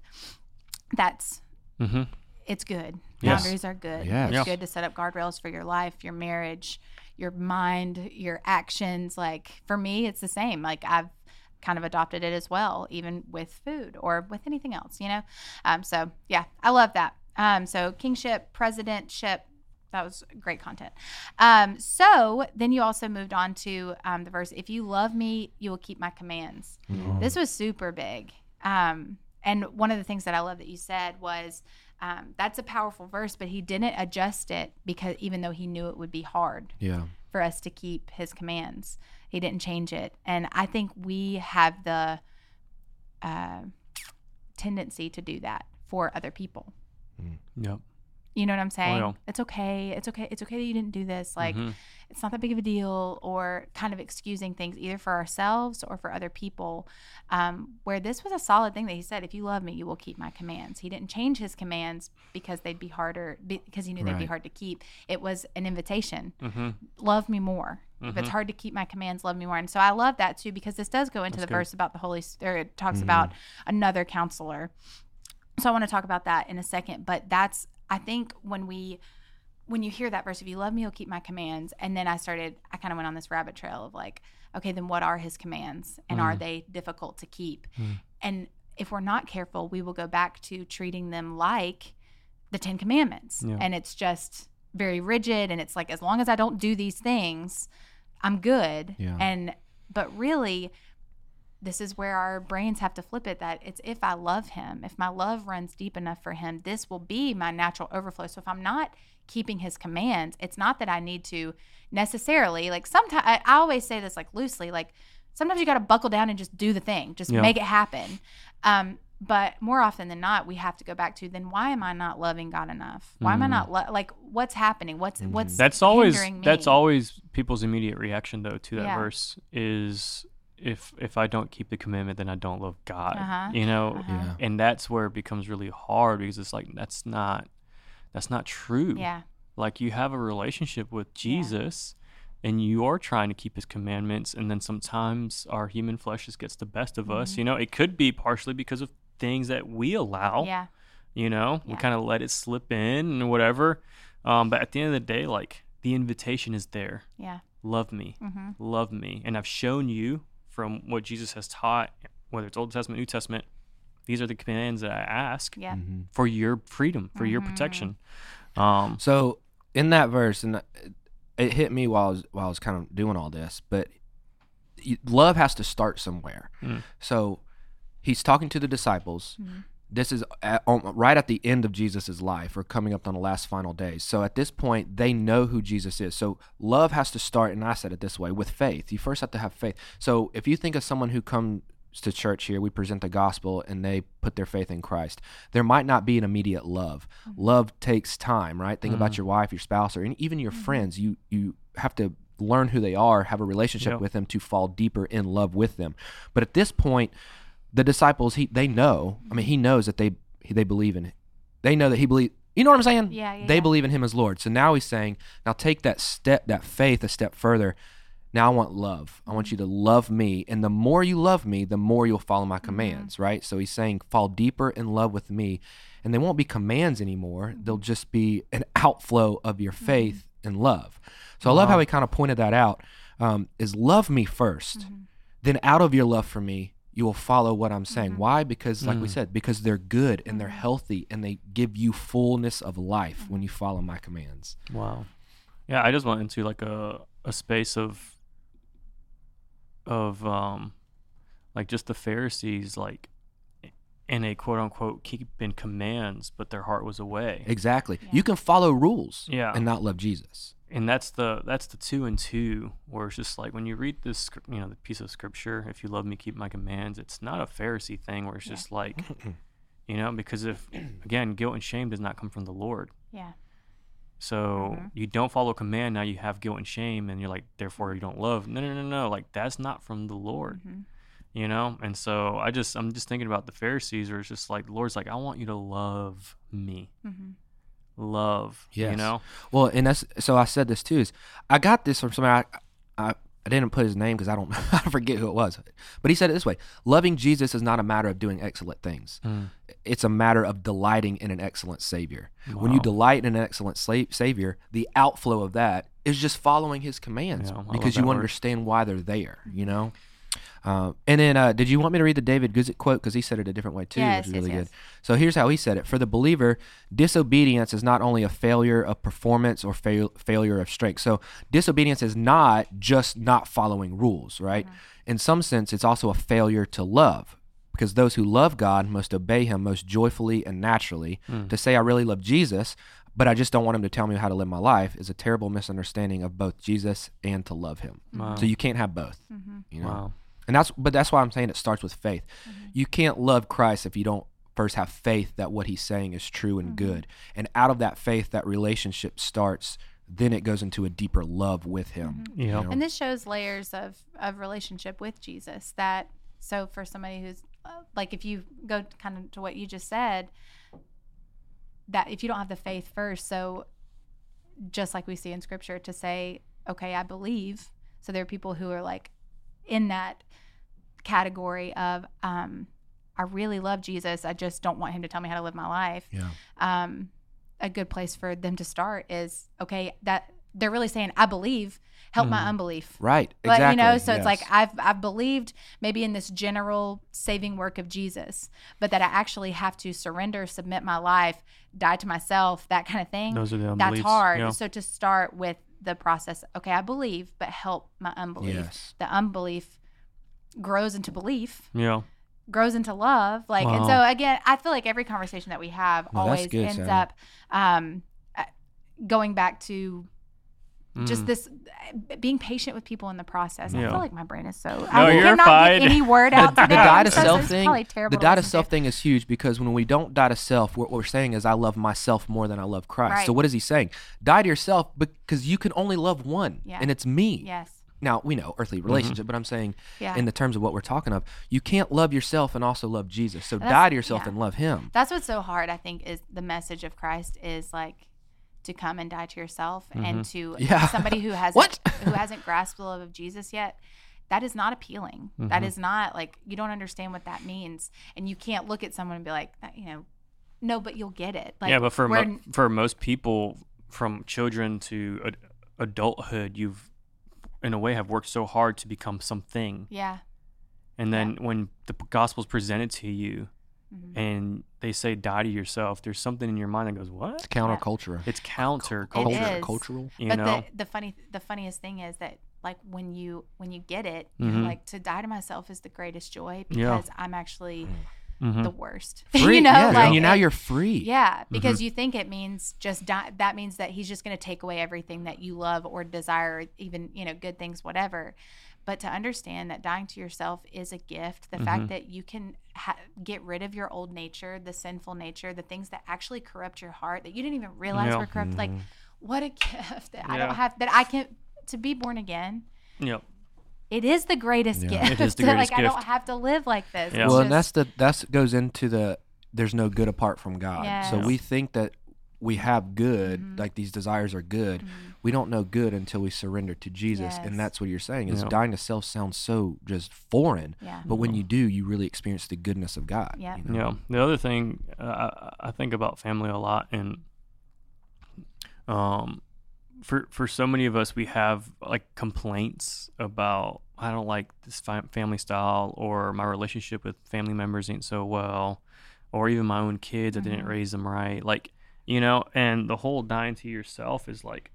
That's Mm-hmm. it's good. Yes. Boundaries are good. Yes. It's Yeah. good to set up guardrails for your life, your marriage, your mind, your actions. Like for me, it's the same. Like I've kind of adopted it as well, even with food or with anything else, you know? Um, so yeah, I love that. Um, so kingship, presidentship, that was great content. Um, so then you also moved on to um, the verse, if you love me, you will keep my commands. Mhm. This was super big. Um, and one of the things that I love that you said was um, that's a powerful verse, but he didn't adjust it because even though he knew it would be hard yeah, for us to keep his commands, he didn't change it. And I think we have the uh, tendency to do that for other people. Yep. You know what I'm saying? yeah. It's okay. It's okay. It's okay that you didn't do this. Like, Mhm. it's not that big of a deal, or kind of excusing things either for ourselves or for other people. Um, where this was a solid thing that he said, "If you love me, you will keep my commands." He didn't change his commands because they'd be harder, because he knew they'd be hard to keep. It was an invitation: Mhm. love me more. If it's Mhm. hard to keep my commands, love me more. And so I love that too because this does go into That's the good. verse about the Holy Spirit. It talks Mhm. about another counselor. So I want to talk about that in a second. But that's I think when we when you hear that verse, if you love me, you'll keep my commands. And then I started, I kind of went on this rabbit trail of like, okay, then what are his commands? And are Mm. they difficult to keep? Mm. And if we're not careful, we will go back to treating them like the Ten Commandments. Yeah. And it's just very rigid. And it's like, as long as I don't do these things, I'm good. Yeah. And, but really, this is where our brains have to flip it that it's if I love him, if my love runs deep enough for him, this will be my natural overflow. So if I'm not keeping his commands, it's not that I need to necessarily, like sometimes I, I always say this like loosely, like sometimes you got to buckle down and just do the thing, just Yeah. make it happen. Um, but more often than not, we have to go back to then why am I not loving God enough? Why am I Mhm. not lo- like what's happening? What's Mhm. what's That's always me? that's always people's immediate reaction though to that Yeah. verse is if if I don't keep the commandment then I don't love God. Uh-huh. You know, Uh-huh. Yeah. and that's where it becomes really hard because it's like that's not that's not true. yeah, Like you have a relationship with Jesus and you are trying to keep his commandments and then sometimes our human flesh just gets the best of us. Mhm. You know, it could be partially because of things that we allow. yeah, You know, we kind of let it slip in and whatever. Um, but at the end of the day, like the invitation is there. yeah. Love me, hmm love me. And I've shown you from what Jesus has taught, whether it's Old Testament, New Testament, these are the commands that I ask Yeah. Mhm. for your freedom, for your Mhm. protection. Um, So in that verse, and it- it hit me while I was while I was kind of doing all this, but love has to start somewhere. Mm. So he's talking to the disciples. Mhm. This is at, right at the end of Jesus' life, or coming up on the last final days. So at this point, they know who Jesus is. So love has to start, and I said it this way: with faith. You first have to have faith. So if you think of someone who comes to church here, we present the gospel, and they put their faith in Christ. There might not be an immediate love. Love takes time, right? Think about Mhm. your wife, your spouse, or any- even your friends. You you have to learn who they are, have a relationship Yep. with them to fall deeper in love with them. But at this point, the disciples, he they know. I mean, he knows that they they believe in. It. They know that he believe. You know what I'm saying? Yeah, yeah, They yeah. believe in him as Lord. So now he's saying, now take that step, that faith, a step further. Now I want love. I want you to love me, and the more you love me, the more you'll follow my mm-hmm. commands. Right? So he's saying, fall deeper in love with me, and they won't be commands anymore. Mm-hmm. They'll just be an outflow of your mm-hmm. faith and love. So I love how he kind of pointed that out. Um, is love me 1st then out of your love for me, you will follow what I'm saying. Why? Because, like we Mm. said, because they're good and they're healthy and they give you fullness of life when you follow my commands. Wow. Yeah, I just went into like a a space of of um like just the Pharisees like in a quote unquote keeping commands, but their heart was away. Exactly. Yeah. You can follow rules Yeah. and not love Jesus. And that's the that's the two and two where it's just like when you read this you know the piece of scripture, if you love me, keep my commands. It's not a Pharisee thing where it's Yeah. just like you know because if again guilt and shame does not come from the Lord. Yeah. So Mhm. you don't follow command, now you have guilt and shame, and you're like, therefore you don't love. No, no, no, no. Like that's not from the Lord, Mhm. you know. And so I just, I'm just thinking about the Pharisees, where it's just like the Lord's like, I want you to love me, Mhm. Love, you know. Well, and that's so I said this too. Is I got this from somebody. I, I, I didn't put his name because I don't I forget who it was, but he said it this way: loving Jesus is not a matter of doing excellent things. Mm. It's a matter of delighting in an excellent Savior. When you delight in an excellent sla- Savior, the outflow of that is just following His commands Yeah, because you word. understand why they're there. You know. Uh, and then, uh, did you want me to read the David Guzik quote because he said it a different way too, Yes, which is yes, really yes. good. So here's how he said it: For the believer, disobedience is not only a failure of performance or fail- failure of strength. So disobedience is not just not following rules, right? In some sense, it's also a failure to love, because those who love God must obey Him most joyfully and naturally. Mm. To say I really love Jesus, but I just don't want Him to tell me how to live my life, is a terrible misunderstanding of both Jesus and to love Him. Wow. So you can't have both. Mhm. You know. wow. And that's but that's why I'm saying it starts with faith. Mm-hmm. You can't love Christ if you don't first have faith that what he's saying is true and Mm-hmm. good. And out of that faith that relationship starts, then it goes into a deeper love with him. Yeah. you know? Mm-hmm. And this shows layers of of relationship with Jesus. That so for somebody who's uh, like, if you go kind of to what you just said, that if you don't have the faith first, so just like we see in Scripture, to say, okay, I believe, So there are people who are like in that category of um, I really love Jesus. I just don't want him to tell me how to live my life. Yeah. Um, a good place for them to start is okay. That they're really saying I believe. Help my Mhm. unbelief. Right. But exactly. you know, so it's like. I've I've believed maybe in this general saving work of Jesus, but that I actually have to surrender, submit my life, die to myself, that kind of thing. Those are the That's hard. Yeah. So to start with the process, okay, I believe, but help my unbelief. Yes. The unbelief grows into belief, Yeah. grows into love. Like, and so again, I feel like every conversation that we have that's always good, ends Sarah. up um, uh, going back to just Mm. this uh, being patient with people in the process. I feel like my brain is so. No, I you're cannot fine. get any word out the today. die to so- self it's thing the die to listen self thing is huge because when we don't die to self what we're saying is i love myself more than i love christ so what is he saying die to yourself because you can only love one Yeah. and it's me Yes. now we know earthly relationship but i'm saying Yeah. in the terms of what we're talking of you can't love yourself and also love jesus so That's- die to yourself yeah. and love him That's what's so hard. I think is the message of Christ is like to come and die to yourself and to Yeah. somebody who hasn't What? who hasn't grasped the love of Jesus yet. That is not appealing. That Mm-hmm. is not like you don't understand what that means, and you can't look at someone and be like, "Uh, you know, no, but you'll get it. Like, yeah, but for mo- for most people, from children to ad- adulthood, you've in a way have worked so hard to become something, yeah, and then when the p- gospel's presented to you, Mhm. and they say die to yourself, there's something in your mind that goes, "What?" it's countercultural It's counter It culture. cultural You but know, the the funny the funniest thing is that like when you when you get it, Mhm. like to die to myself is the greatest joy Yeah. because I'm actually Mhm. the worst. free you know, yeah, like you now you're free Yeah, Mm-hmm. because you think it means just die. That means that he's just going to take away everything that you love or desire, even you know, good things, whatever. But to understand that dying to yourself is a gift, the Mm-hmm. fact that you can ha- get rid of your old nature, the sinful nature, the things that actually corrupt your heart that you didn't even realize Yeah. were corrupt. Like, what a gift that I don't have that I can to be born again. Yep. It is the greatest Yeah. gift. It is the like greatest I don't have to live like this. Yeah. It's well and that's the that's goes into the there's no good apart from god so Yes. we think that we have good Mhm. like these desires are good Mhm. We don't know good until we surrender to jesus Yes. and that's what you're saying is Yeah. dying to self sounds so just foreign yeah. but when you do you really experience the goodness of god Yeah. you know? Yeah. The other thing uh, I I think about family a lot, and um, for for so many of us, we have like complaints about I don't like this fi- family style, or my relationship with family members ain't so well, or even my own kids, I didn't Mhm. raise them right, like you know. And the whole dying to yourself is like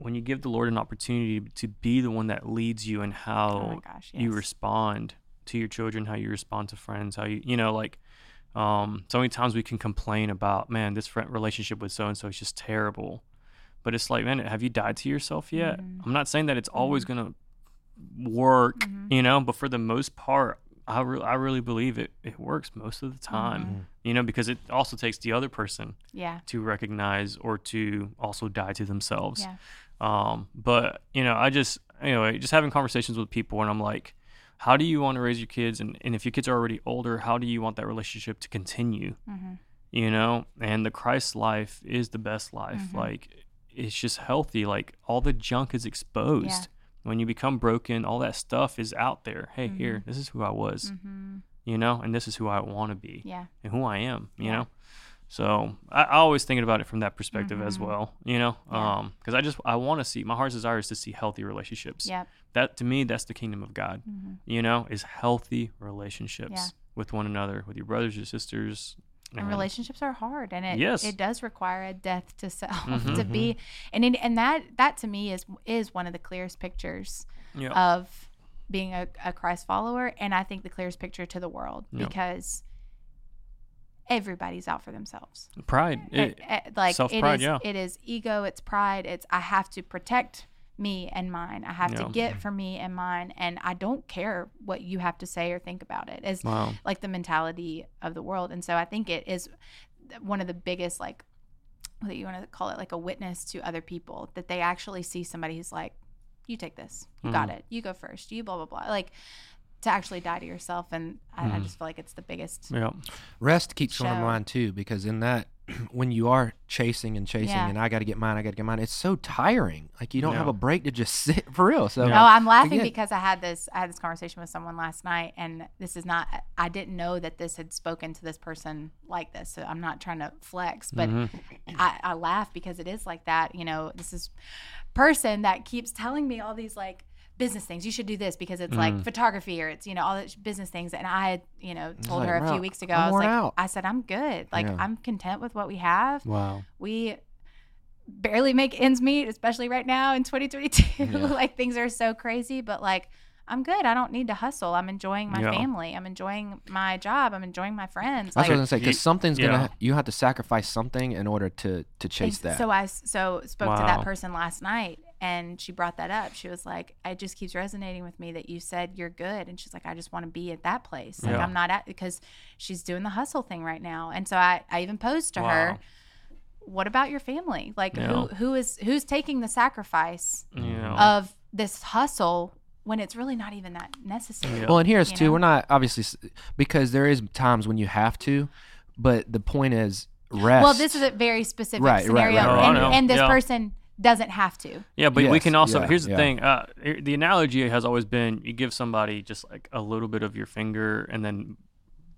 when you give the Lord an opportunity to be the one that leads you and how Oh my gosh. you respond to your children, how you respond to friends, how you you know like um so many times we can complain about man this friend relationship with so and so is just terrible, but it's like man have you died to yourself yet? Mhm. I'm not saying that it's always gonna work, Mhm. you know, but for the most part. I, re- I really believe it, it works most of the time, Mhm. you know, because it also takes the other person Yeah. to recognize or to also die to themselves. Yeah. Um, but you know, I just anyway, just having conversations with people, and I'm like, how do you want to raise your kids, and, and if your kids are already older, how do you want that relationship to continue? hmm You know, and the Christ life is the best life. Mhm. Like, it's just healthy. Like all the junk is exposed. When you become broken, all that stuff is out there. Hey, here, this is who I was. hmm You know, and this is who I want to be Yeah. and who I am, you Yeah. know. So I, I always thinking about it from that perspective as Mhm. well, you know, Yeah. um, because I just I want to see my heart's desire is to see healthy relationships. Yep. That to me, that's the kingdom of God. hmm You know, is healthy relationships Yeah. with one another, with your brothers, your sisters. And relationships are hard, and it Yes. it does require a death to self Mhm. to be, and it, and that that to me is is one of the clearest pictures Yeah. of being a, a Christ follower, and I think the clearest picture to the world Yeah. because everybody's out for themselves. Pride. It, Eh, eh, like it self-pride, is yeah. it is ego it's pride it's i have to protect me and mine i have Yeah. to get for me and mine and i don't care what you have to say or think about it is wow. like the mentality of the world and so i think it is one of the biggest like what you want to call it like a witness to other people that they actually see somebody who's like you take this you got Mhm. it you go first you blah blah blah like to actually die to yourself and I, I Mhm. just feel like it's the biggest Yeah. rest keeps on Show. my mind too because in that when you are chasing and chasing, Yeah. and I got to get mine, I got to get mine. It's so tiring. Like you don't have a break to just sit for real. So Oh, I'm laughing Again- because I had this I had this conversation with someone last night and this is not I didn't know that this had spoken to this person like this. So I'm not trying to flex, but Mhm. I, I laugh because it is like that. You know, this is person that keeps telling me all these like business things. You should do this because it's like Mm. photography or it's, you know, all the business things. And I had, you know, told like, her a few weeks ago, I'm I was like, out." I said, I'm good. Like, Yeah. I'm content with what we have. Wow. We barely make ends meet, especially right now in 2022. Yeah. like, things are so crazy, but like, I'm good. I don't need to hustle. I'm enjoying my Yeah. family. I'm enjoying my job. I'm enjoying my friends. That's what I was gonna say because something's yeah. gonna you have to sacrifice something in order to to chase And that. So I so spoke to that person last night, and she brought that up. She was like, "It just keeps resonating with me that you said you're good," and she's like, "I just want to be at that place. Like Yeah. I'm not at because she's doing the hustle thing right now." And so I I even posed to Wow. her, "What about your family? Like Yeah. who who is who's taking the sacrifice You know. of this hustle?" When it's really not even that necessary. Yeah. Well, and here's You too. know? We're not obviously because there is times when you have to, but the point is rest. Well, this is a very specific Right, right, scenario, right, right, and, oh, right. and this Yeah. person doesn't have to. Yeah, but we can also. yeah, here's the yeah. thing. Uh, the analogy has always been: you give somebody just like a little bit of your finger, and then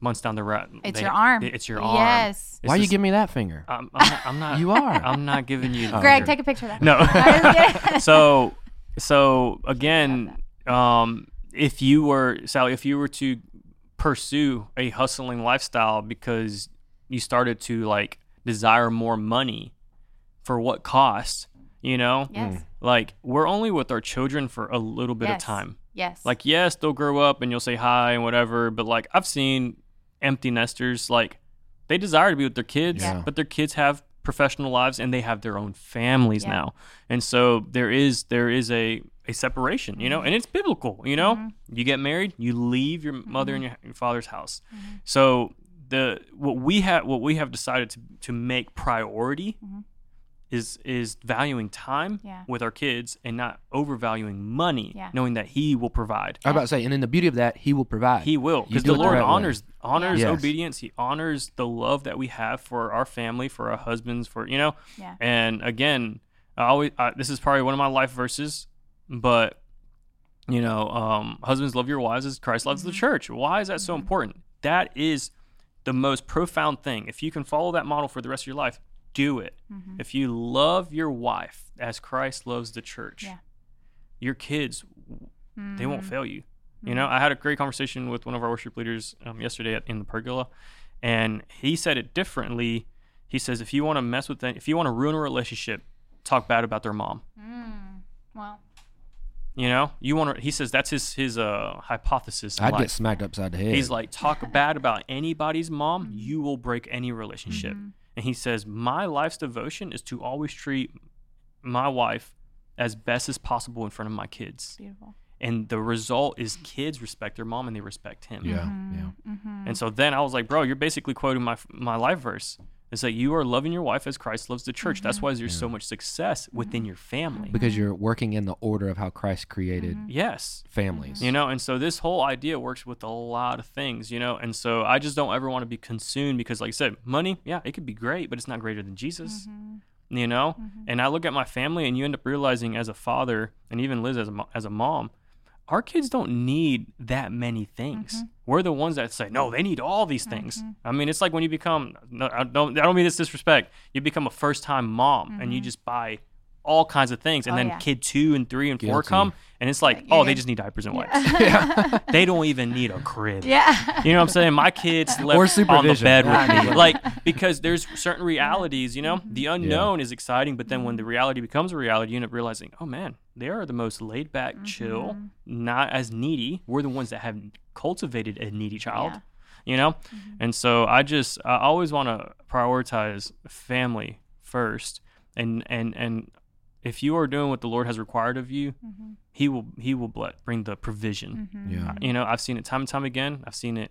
months down the road, It's they- your arm. It's your arm. Yes. It's Why you give me that finger? I'm, I'm, not, I'm not. You are. I'm not giving you. the Greg, finger. take a picture of that. No. so, so again, um, if you were Sally, if you were to pursue a hustling lifestyle because you started to like desire more money, for what cost? You know, Yes. Mm. like we're only with our children for a little bit Yes. of time. Yes. Like, yes, they'll grow up and you'll say hi and whatever, but like I've seen empty nesters like they desire to be with their kids, Yeah. but their kids have professional lives and they have their own families Yeah. now. And so there is there is a a separation, you know, Mm-hmm. and it's biblical, you know. Mm-hmm. You get married, you leave your mother and mm-hmm. your, your father's house. Mm-hmm. So the what we have what we have decided to to make priority is is valuing time Mm-hmm. Yeah. with our kids and not overvaluing money, Yeah. knowing that He will provide. I was about to say, and then the beauty of that, He will provide. He will, because the it the Lord right way. honors honors Yes. obedience. He honors the love that we have for our family, for our husbands, for you know. Yeah. And again, I always I, this is probably one of my life verses, but you know, um, husbands love your wives as Christ loves Mm-hmm. the church. Why is that so important? That is the most profound thing. If you can follow that model for the rest of your life, do it. Mm-hmm. If you love your wife as Christ loves the church, Yeah. your kids they won't Mhm. fail you. You know, I had a great conversation with one of our worship leaders um, yesterday at, in the pergola, and he said it differently. He says, if you want to mess with them, if you want to ruin a relationship, talk bad about their mom. Mm. Well, You know, you want to. He says that's his his uh, hypothesis. I'd life. get smacked upside the head. He's like, talk bad about anybody's mom, Mm-hmm. you will break any relationship. And he says, my life's devotion is to always treat my wife as best as possible in front of my kids. beautiful. And the result is kids respect their mom and they respect him. yeah, Mm-hmm. yeah. And so then I was like, bro, you're basically quoting my my life verse. It's that you are loving your wife as Christ loves the church. That's mm-hmm. why there's so much success within your family. Because you're working in the order of how Christ created mm-hmm. Yes. families. You know, and so this whole idea works with a lot of things, you know, and so I just don't ever want to be consumed because, like I said, money, yeah, it could be great, but it's not greater than Jesus, mm-hmm. you know. And I look at my family, and you end up realizing as a father, and even Liz as a as a mom, our kids don't need that many things. Mm-hmm. We're the ones that say, no, they need all these things. Mm-hmm. I mean, it's like when you become, no, I don't, I don't mean this disrespect. You become a first time mom, and you mm-hmm. just buy all kinds of things, and Oh, then yeah. kid two and three and four come, and it's like, you're oh, they just need diapers and wipes. they don't even need a crib. Yeah. You know what I'm saying? My kids slept on the bed with me. Like, because there's certain realities, you know? The unknown is exciting, but then when the reality becomes a reality, you end up realizing, oh man, they are the most laid back, chill, mm-hmm. not as needy. We're the ones that have cultivated a needy child, Yeah. you know? Mm-hmm. And so I just, I always want to prioritize family first. And, and, and, if you are doing what the Lord has required of you, mm-hmm. He will He will ble- bring the provision. Yeah. You know, I've seen it time and time again. I've seen it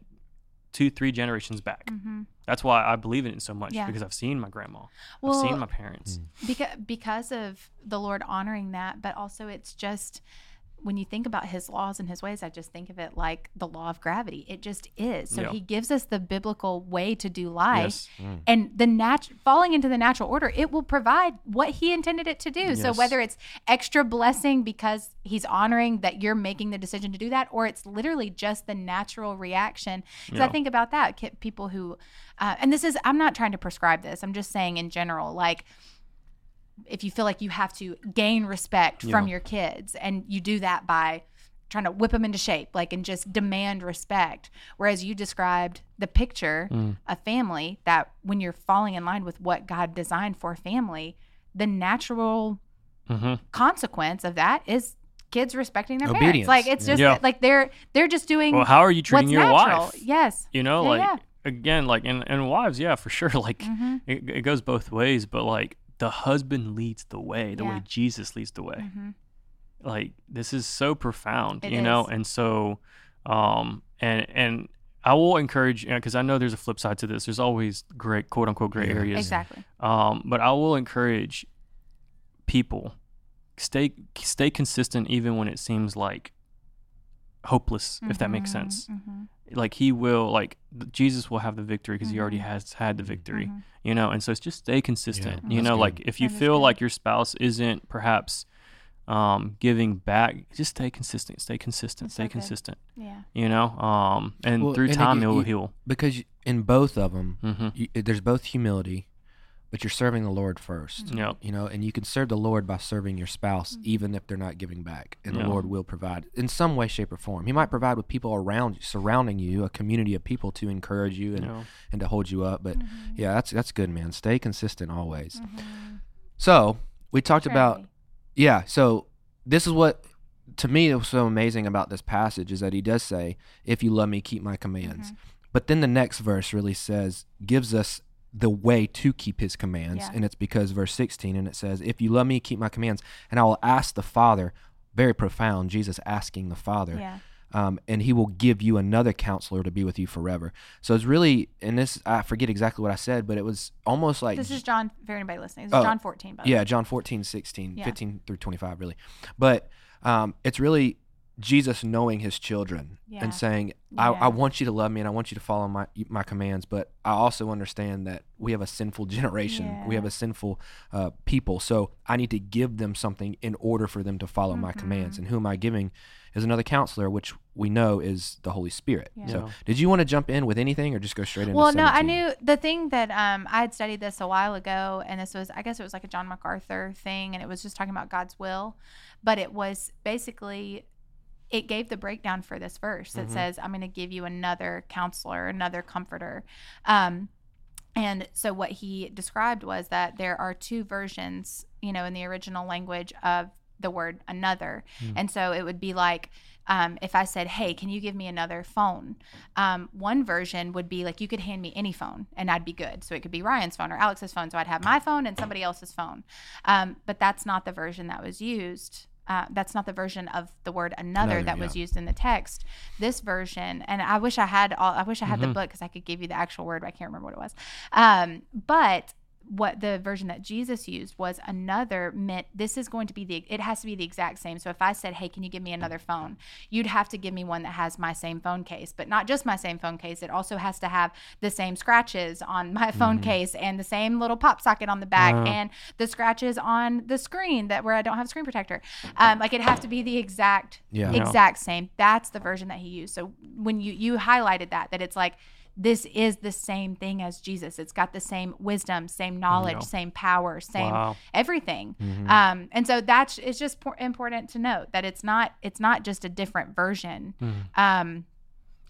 two, three generations back. Mm-hmm. That's why I believe in it so much Yeah. because I've seen my grandma, Well, I've seen my parents. because because of the Lord honoring that, but also it's just when you think about his laws and his ways, I just think of it like the law of gravity. It just is. So Yeah. he gives us the biblical way to do life. Yes. And the nat- falling into the natural order, it will provide what he intended it to do. So whether it's extra blessing because he's honoring that you're making the decision to do that, or it's literally just the natural reaction. Because I think about that, people who, uh, and this is, I'm not trying to prescribe this. I'm just saying in general, like if you feel like you have to gain respect from your kids and you do that by trying to whip them into shape like and just demand respect whereas you described the picture Mm. a family that when you're falling in line with what god designed for a family the natural hmm consequence of that is kids respecting their Obedience. parents like it's just Yeah. like they're they're just doing Well, how are you treating your natural wife? yes You know, Yeah, like yeah. again, like and and wives, yeah, for sure. Like hmm it, it goes both ways, but like the husband leads the way, the Yeah. way Jesus leads the way. hmm Like this is so profound, It you know, and so, um, and and I will encourage because I know there's a flip side to this. There's always great quote unquote gray areas, exactly um, but I will encourage people stay stay consistent even when it seems like hopeless, if that makes Mhm, sense. mhm, Like he will, like Jesus will have the victory because he already Mhm. has had the victory, mhm. you know. And so it's just stay consistent, you that's know. good. Like if you That is feel good. like your spouse isn't perhaps um, giving back, just stay consistent, stay consistent, That's stay so good. consistent, yeah you know. Um, and Well, through and time, again, it will heal. because in both of them, you, there's both humility, but you're serving the Lord first. Mm-hmm. Yeah. You know, and you can serve the Lord by serving your spouse, Mhm. even if they're not giving back. And Yeah. the Lord will provide in some way, shape, or form. He might provide with people around you, surrounding you, a community of people to encourage you and, Yeah. and to hold you up. But Mhm, yeah, that's that's good, man. Stay consistent always. mhm. So we talked about yeah. So this is what to me was so amazing about this passage is that he does say, "If you love me, keep my commands." Mhm. But then the next verse really says, gives us the way to keep his commands, Yeah. and it's because verse 16, and it says, "If you love me, keep my commands, and I will ask the Father." Very profound. Jesus asking the Father, Yeah. um, and He will give you another counselor to be with you forever. So it's really, and this I forget exactly what I said, but it was almost like This is John for anybody listening. This is Oh, John 14, by yeah. John 14, 16, Yeah. 15 through 25, really. But um, it's really Jesus knowing his children Yeah. and saying, I, Yeah. I want you to love me and I want you to follow my my commands, but I also understand that we have a sinful generation. We have a sinful uh, people. So I need to give them something in order for them to follow my commands. Mm-hmm. And who am I giving is another counselor, which we know is the Holy Spirit. Yeah. So did you want to jump in with anything or just go straight into Well, no, I knew the thing that um, I had studied this a while ago, and this was, I guess it was like a John MacArthur thing, and it was just talking about God's will, but it was basically, it gave the breakdown for this verse that Mhm. says, I'm going to give you another counselor, another comforter. Um, and so what he described was that there are two versions, you know, in the original language of the word another. Hmm. And so it would be like, um, if I said, "Hey, can you give me another phone?" Um, one version would be like, "You could hand me any phone, and I'd be good." So it could be Ryan's phone or Alex's phone. So I'd have my phone and somebody else's phone. Um, but that's not the version that was used. Uh, that's not the version of the word another, Another, that was used in the text. This version, and I wish I had all. I wish I had the Mhm. book because I could give you the actual word, but I can't remember what it was. Um, but what the version that Jesus used was another meant this is going to be the it has to be the exact same. So if I said, "Hey, can you give me another phone?" you'd have to give me one that has my same phone case, but not just my same phone case. It also has to have the same scratches on my phone Mhm. case and the same little pop socket on the back Wow. and the scratches on the screen that where I don't have screen protector. Um, like it have to be the exact Yeah. Exact same. That's the version that he used. So when you you highlighted that that it's like this is the same thing as Jesus. It's got the same wisdom, same knowledge, Yeah. same power, same Wow. everything. Mhm. Um, and so that's it's just por- important to note that it's not it's not just a different version. Mhm. Um,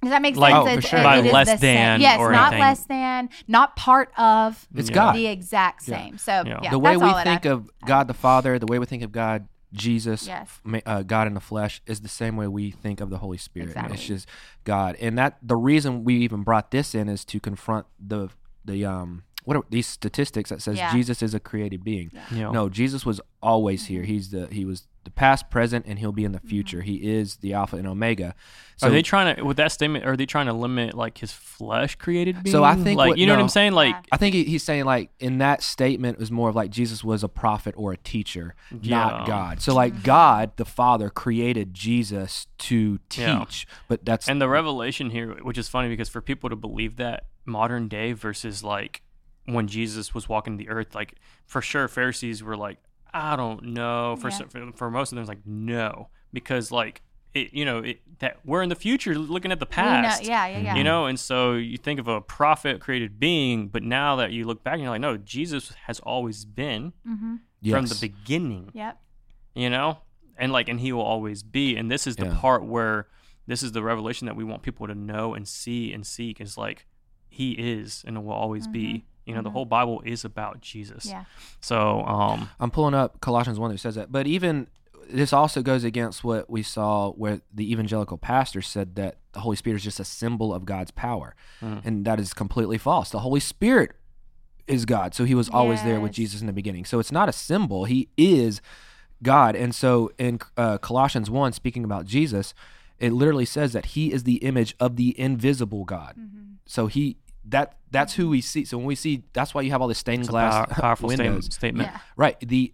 does that make Like- sense? Oh, for It's- sure. it- By it is less the same. than Yes, or not anything. less than, not part of. It's Yeah. God. The exact Yeah. same. So Yeah. yeah, the way that's we all think I, of God the Father, the way we think of God, Jesus, Yes. uh, God in the flesh, is the same way we think of the Holy Spirit. Exactly. It's just God, and that the reason we even brought this in is to confront the the um what are these statistics that says Yeah. Jesus is a created being. Yeah. Yeah. No, Jesus was always here. He's the he was the past, present, and he'll be in the Mm-hmm. future. He is the Alpha and Omega. So are they trying to with that statement? Are they trying to limit like his flesh created being? So I think like what- you know what. I'm saying. Like Yeah. I think he, he's saying like in that statement was more of like Jesus was a prophet or a teacher, Yeah. not God. So like God, the Father, created Jesus to Yeah. teach, but that's and the revelation here, which is funny because for people to believe that modern day versus like when Jesus was walking the earth, like for sure Pharisees were like, I don't know. For Yeah. some- for, for most of them, it's like no, because like it, you know, it, that we're in the future looking at the We know- past. yeah, yeah, yeah. You know, and so you think of a prophet created being, but now that you look back and you're like, no, Jesus has always been Mm-hmm. from the beginning Yep. you know and like and he will always be and this is the Yeah. part where this is the revelation that we want people to know and see and seek is like he is and will always be you know the whole bible is about jesus Yeah. so um I'm pulling up Colossians 1 that says that. But even this also goes against what we saw where the evangelical pastor said that the Holy Spirit is just a symbol of God's power. Mm. And that is completely false. The Holy Spirit is God. So he was always there with Jesus in the beginning. So it's not a symbol. He is God. And so in uh, Colossians 1, speaking about Jesus, it literally says that he is the image of the invisible God. Mm-hmm. So he that that's who we see. So when we see that's why you have all the stained it's a glass pow- powerful windows. statement, statement. Yeah. Right. The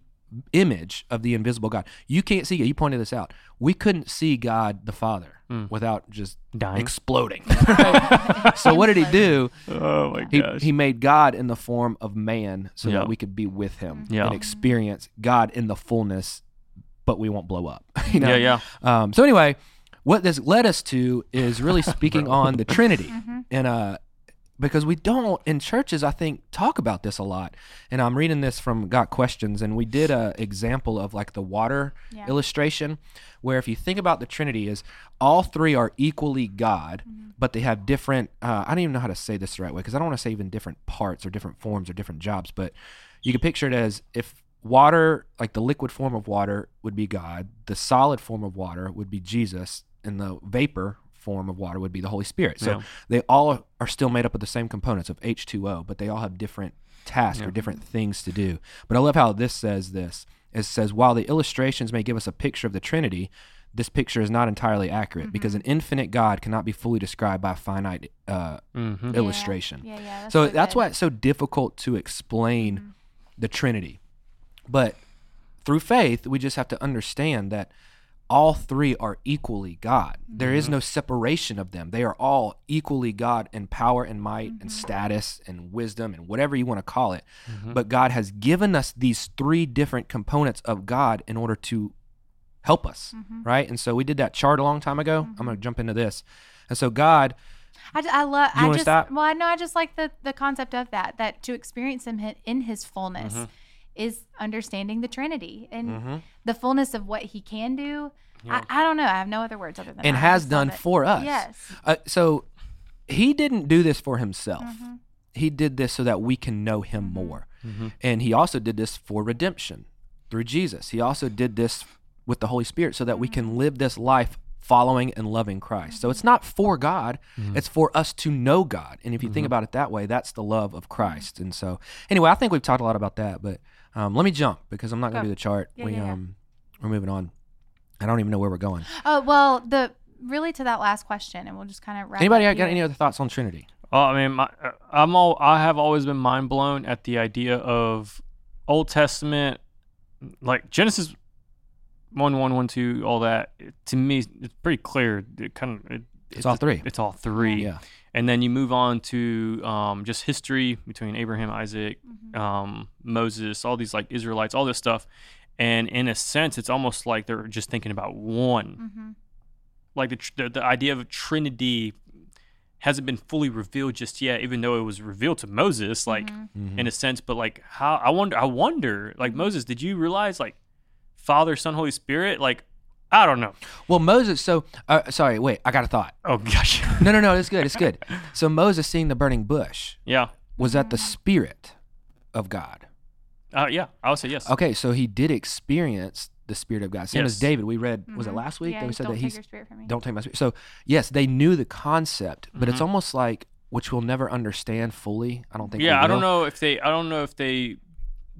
image of the invisible God. You can't see it. You pointed this out. We couldn't see God the Father Mm. without just dying exploding. so what did he do? oh my He, gosh he made God in the form of man so Yeah. that we could be with him Yeah. and experience God in the fullness, but we won't blow up. you know? yeah yeah Um, so anyway, what this led us to is really speaking on the Trinity, Mm-hmm. and uh, because we don't in churches, I think talk about this a lot. And I'm reading this from Got Questions, and we did a example of like the water Yeah. illustration, where if you think about the Trinity, is all three are equally God, Mm-hmm. but they have different. Uh, I don't even know how to say this the right way because I don't want to say even different parts or different forms or different jobs, but you can picture it as if water, like the liquid form of water, would be God, the solid form of water would be Jesus, and the vapor form of water would be the Holy Spirit. So Yeah. they all are still made up of the same components of H2O, but they all have different tasks or different things to do. But I love how this says this. It says, while the illustrations may give us a picture of the Trinity, this picture is not entirely accurate because an infinite God cannot be fully described by a finite uh, mm-hmm. illustration. Yeah, yeah. That's So so that's good. why it's so difficult to explain the Trinity. But through faith, we just have to understand that all three are equally God. There is mm-hmm. no separation of them. They are all equally God in power and might and mm-hmm. status and wisdom and whatever you want to call it. Mm-hmm. But God has given us these three different components of God in order to help us, right? And so we did that chart a long time ago. I'm going to jump into this. And so God I, I love. You I just stop? well, I know. I just like the the concept of that. That to experience Him hi- in His fullness Mm-hmm. Is understanding the Trinity and mm-hmm. the fullness of what He can do. I, I don't know. I have no other words other than and that. I has just done it. for us. Yes. Uh, so he didn't do this for himself. Mm-hmm. He did this so that we can know him mm-hmm. more. Mm-hmm. And he also did this for redemption through Jesus. He also did this with the Holy Spirit so that we can Mm-hmm. live this life following and loving Christ. So it's not for God, it's for us to know God. And if you think about it that way, that's the love of Christ. And so anyway, I think we've talked a lot about that, but um, let me jump because I'm not going to Go. do the chart. Yeah, we yeah, yeah. um we're moving on. I don't even know where we're going. Oh well, the really to that last question, and we'll just kind of wrap. Anybody up got here. any other thoughts on Trinity? Oh, I mean, my, uh, I'm all. I have always been mind blown at the idea of Old Testament, like Genesis one, one, one, two, all that. It- to me, it's pretty clear. It kind of it, It's all three. It's all three. Yeah. And then you move on to um, just history between Abraham, Isaac, um, Moses, all these like Israelites, all this stuff. And in a sense, it's almost like they're just thinking about one. Mhm. Like the, tr- the the idea of a Trinity hasn't been fully revealed just yet, even though it was revealed to Moses, like Mm-hmm. in a sense. But like how I wonder, I wonder, like Moses, did you realize like Father, Son, Holy Spirit? Like I don't know. Well, Moses. So, uh, sorry. Wait, I got a thought. Oh gosh, No, no, no. It's good. It's good. So Moses seeing the burning bush yeah, was that the spirit of God? uh, yeah. I would say yes. Okay, so he did experience the spirit of God. Same as Yes. David. We read. Was it last week Mm-hmm. Yeah, that we said don't that take he's your spirit from me. don't take my spirit. So yes, they knew the concept, but Mm-hmm. it's almost like which we'll never understand fully. I don't think. yeah we i don't know if they i don't know if they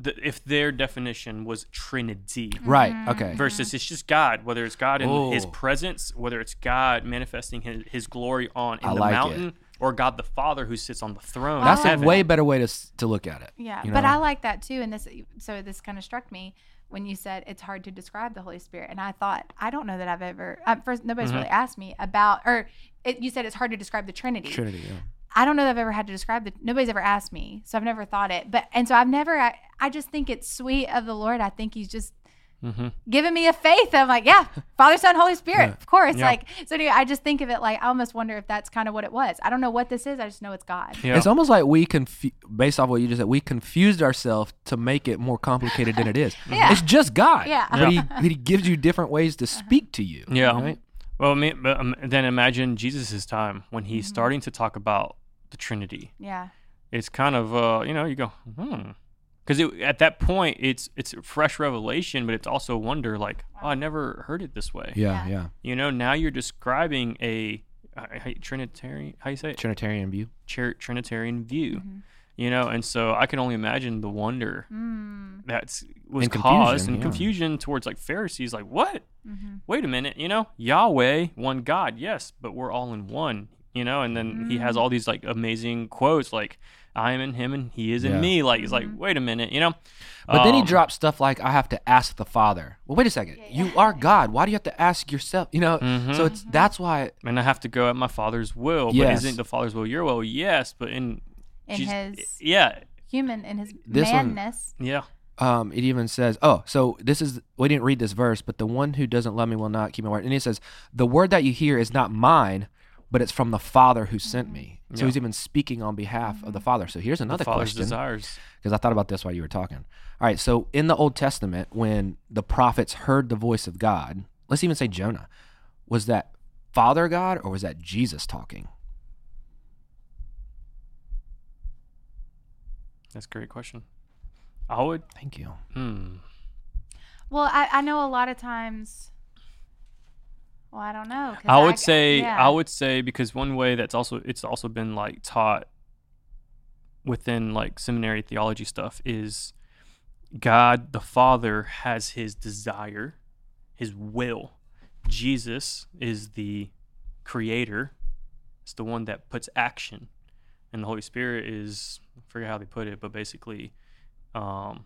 the, if their definition was Trinity Right. Mm-hmm. Okay. versus it's just God, whether it's God in His Oh. presence, whether it's God manifesting His, his glory on in I the like it. mountain, or God the Father who sits on the throne. That's a way better way to s- to look at it. Yeah, you but know? I like that too. And this, so this kind of struck me when you said it's hard to describe the Holy Spirit, and I thought I don't know that I've ever. Uh, first, nobody's Mm-hmm. really asked me about, or it, you said it's hard to describe the Trinity. Trinity. Yeah. I don't know that I've ever had to describe the. Nobody's ever asked me, so I've never thought it. But and so I've never. I, I just think it's sweet of the Lord. I think He's just Mhm. giving me a faith. I'm like, yeah, Father, Son, Holy Spirit, Yeah. of course. Yeah. Like so. Anyway, I just think of it like I almost wonder if that's kind of what it was. I don't know what this is. I just know it's God. Yeah. It's almost like we confu- based off what you just said, we confused ourselves to make it more complicated than it is. Yeah. It's just God. Yeah. But he, he gives you different ways to speak to you. Yeah. Right? Well, I mean, but um, then imagine Jesus' time when he's Mm-hmm. starting to talk about the Trinity. Yeah. It's kind of, uh, you know, you go, hmm. Because at that point, it's it's fresh revelation, but it's also wonder, like, oh, I never heard it this way. Yeah. Yeah. Yeah. You know, now you're describing a, uh, how Trinitarian, how you say it? Trinitarian view. Tr- Trinitarian view. Mm-hmm. You know, and so I can only imagine the wonder Mm. that's was And caused confusion, and yeah. confusion towards like Pharisees, like what? Mm-hmm. Wait a minute, you know, Yahweh, one God, yes, but we're all in one, you know. And then he Mm. has all these like amazing quotes, like I am in him and he is Yeah. in me. Like he's like, Mm-hmm. wait a minute, you know. But then he Um, drops stuff like, I have to ask the Father. Well, wait a second. You are God. Why do you have to ask yourself? You know, Mhm. so it's that's why. and I have to go at my father's will. Yes. But isn't the father's will your will? Yes, but in In Jesus- his yeah, human, in his This one- manness. yeah, Um, it even says, oh, so this is, we didn't read this verse, but the one who doesn't love me will not keep my word. And he says, the word that you hear is not mine, but it's from the Father who sent me. So Yeah. he's even speaking on behalf of the Father. So here's another the father's question. desires. because I thought about this while you were talking. All right, so in the Old Testament, when the prophets heard the voice of God, let's even say Jonah, was that Father God or was that Jesus talking? That's a great question. I would. Thank you. Hmm. Well, I, I know a lot of times. Well, I don't know. I would say yeah. I would say because one way that's also it's also been like taught within like seminary theology stuff is God the Father has his desire, his will. Jesus is the creator. It's the one that puts action. And the Holy Spirit is I forget how they put it, but basically um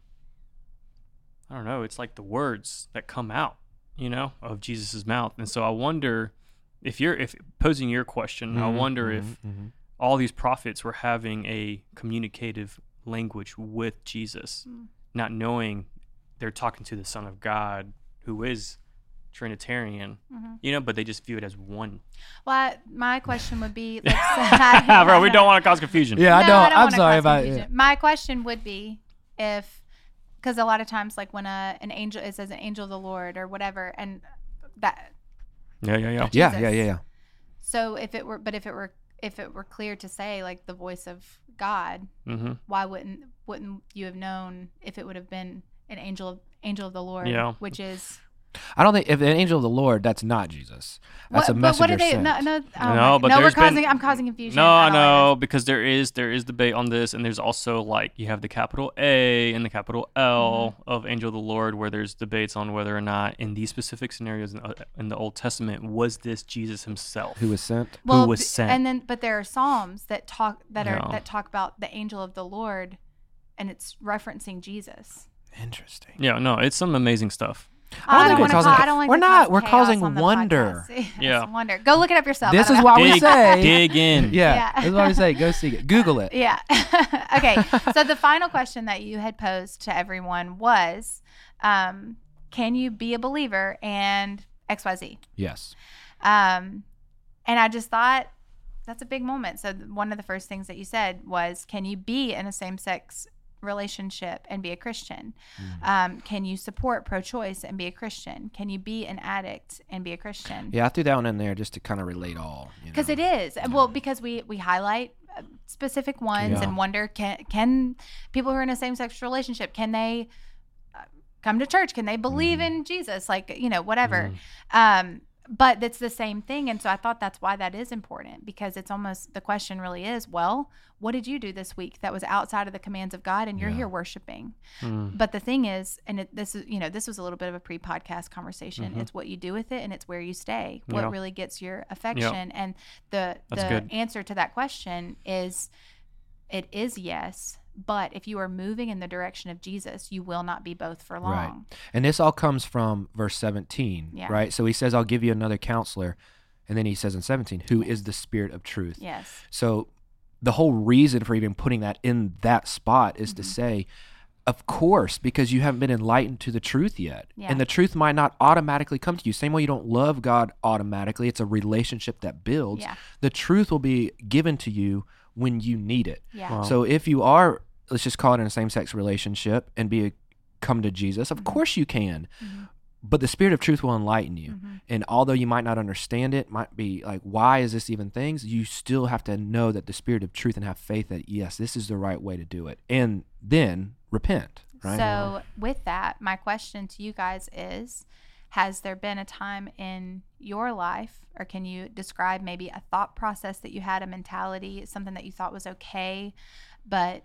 I don't know, it's like the words that come out, you know, of Jesus's mouth. And so I wonder if you're if posing your question, I Mhm, wonder mhm, if mhm. all these prophets were having a communicative language with Jesus, Mm. not knowing they're talking to the Son of God who is Trinitarian, Mhm. you know, but they just view it as one. Well, I- my question would be, like, I- Bro, we don't want to cause confusion. Yeah, I No, don't. I'm sorry cause about confusion. My question would be if, because a lot of times, like when a an angel, it says an angel of the Lord or whatever, and that. Yeah, yeah, yeah. Yeah, yeah, yeah, yeah. So if it were, but if it were, if it were clear to say like the voice of God, Mm-hmm. why wouldn't wouldn't you have known if it would have been an angel of angel of the Lord? Yeah. Which is I don't think if an angel of the Lord, that's not Jesus. That's a what, messenger but what did they? sent. No, no, oh No, but no. We're there's been- causing. I'm causing confusion. No, I don't know because there is there is debate on this, and there's also like you have the capital A and the capital L Mm-hmm. of angel of the Lord, where there's debates on whether or not in these specific scenarios in, uh, in the Old Testament was this Jesus himself. Who was sent? well, was sent. And then, but there are psalms that talk that are Yeah. that talk about the angel of the Lord, and it's referencing Jesus. Interesting. yeah, no, it's some amazing stuff. I don't think we're causing- ca- I don't like we're not, cause we're causing on wonder. podcast. Yeah. wonder. Go look it up yourself. This is don't why know. we say. dig in. Yeah, Yeah. this is why we say go see it. Google it. Yeah. okay. So the final question that you had posed to everyone was, um, can you be a believer and X Y Z? Yes. Um, and I just thought that's a big moment. So one of the first things that you said was, can you be in a same-sex relationship and be a Christian? Mm. Um, can you support pro-choice and be a Christian? Can you be an addict and be a Christian? Yeah, I threw that one in there just to kind of relate all. because it is Uh, well because we we highlight uh, specific ones Yeah. and wonder can can people who are in a same-sex relationship can they uh, come to church can they believe Mhm. in jesus like you know whatever Mhm. um but it's the same thing and so i thought that's why that is important because it's almost the question really is well what did you do this week that was outside of the commands of god and you're Yeah. here worshiping Mm. but the thing is and it, this is you know this was a little bit of a pre-podcast conversation Mhm. it's what you do with it and it's where you stay what Yeah. really gets your affection and the That's the good. answer to that question is it is yes but if you are moving in the direction of jesus you will not be both for long Right. And this all comes from verse 17, Yeah. right? So he says, I'll give you another counselor. And then he says in 17, who is the spirit of truth. yes So the whole reason for even putting that in that spot is to Mhm. say, of course, because you haven't been enlightened to the truth yet. Yeah. And the truth might not automatically come to you. Same way you don't love God automatically, it's a relationship that builds. yeah The truth will be given to you when you need it. yeah Wow. So if you are, let's just call it in a same sex relationship and be a, come to Jesus, of Mhm. course you can. Mhm. But the spirit of truth will enlighten you. Mhm. And although you might not understand it, might be like, why is this even things? You still have to know that the spirit of truth and have faith that yes, this is the right way to do it. And then repent. Right. So, with that, my question to you guys is Has there been a time in your life, or can you describe maybe a thought process that you had, a mentality, something that you thought was okay, but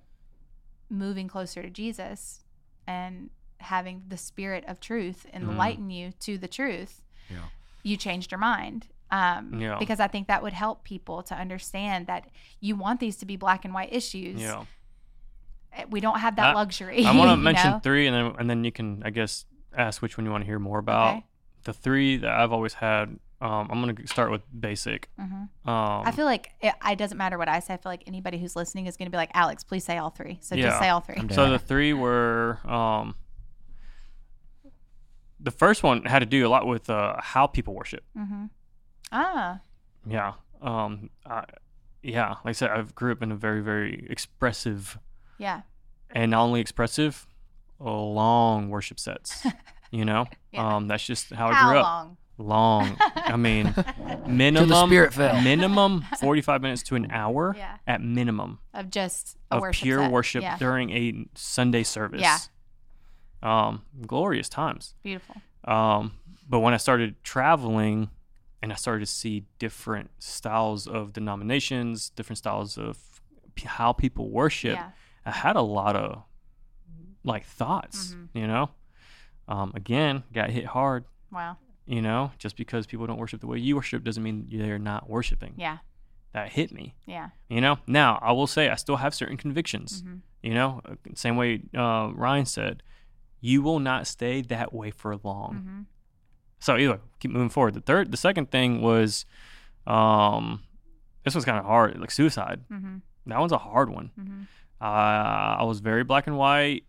moving closer to Jesus and having the spirit of truth enlighten you to the truth, Yeah. you changed your mind? Um, Yeah. Because I think that would help people to understand that you want these to be black and white issues. Yeah. Eh, We don't have that I- luxury. I want to mention know? three, and then and then you can, I guess, ask which one you want to hear more about. Okay. The three that I've always had. Um, I'm gonna start with basic. Mhm. Um, I feel like it, it doesn't matter what I say. I feel like anybody who's listening is going to be like, Alex, please say all three. So just say all 3 so the three were. Um, the first one had to do a lot with uh, how people worship. Mm-hmm. Ah, Yeah. Um. I, yeah. Like I said, I grew up in a very, very expressive, yeah. and not only expressive, long worship sets. you know. Yeah. Um. That's just how, I How grew up. long? Long. I mean, minimum. spirit. Minimum forty-five minutes to an hour. Yeah. At minimum Of just a of worship pure set. worship Yeah. during a Sunday service. Yeah. Um. Glorious times. Beautiful. Um, but when I started traveling and I started to see different styles of denominations, different styles of p- how people worship, Yeah. I had a lot of like thoughts, Mhm. you know? Um, again, got hit hard, Wow. you know? Just because people don't worship the way you worship doesn't mean they're not worshiping. Yeah. That hit me, Yeah. you know? Now, I will say I still have certain convictions, Mhm. you know? Uh, Same way uh, Ryan said, you will not stay that way for long. Mhm. So either keep moving forward. The third, the second thing was, um, this was kind of hard, like suicide. Mhm. That one's a hard one. Mhm. Uh, I was very black and white,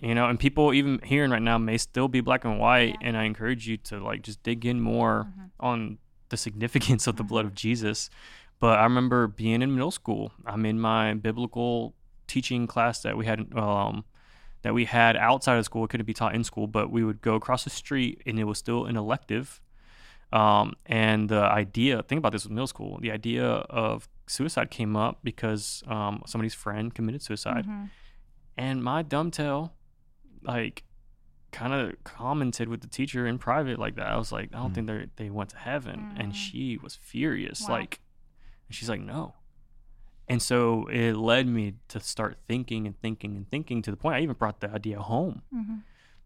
you know, and people even hearing right now may still be black and white, Yeah. and I encourage you to like just dig in more Mhm. on the significance of the blood of Jesus. But I remember being in middle school. I'm in my biblical teaching class that we had um, that we had outside of school. It couldn't be taught in school, but we would go across the street, and it was still an elective. Um, and the idea, think about this with middle school. The idea of suicide came up because um, somebody's friend committed suicide, Mhm. and my dumb tail, like, kind of commented with the teacher in private like that. I was like, I don't Mm. think they they went to heaven, Mm. and she was furious. Wow. Like, and she's like, no. And so it led me to start thinking and thinking and thinking to the point I even brought the idea home, Mhm.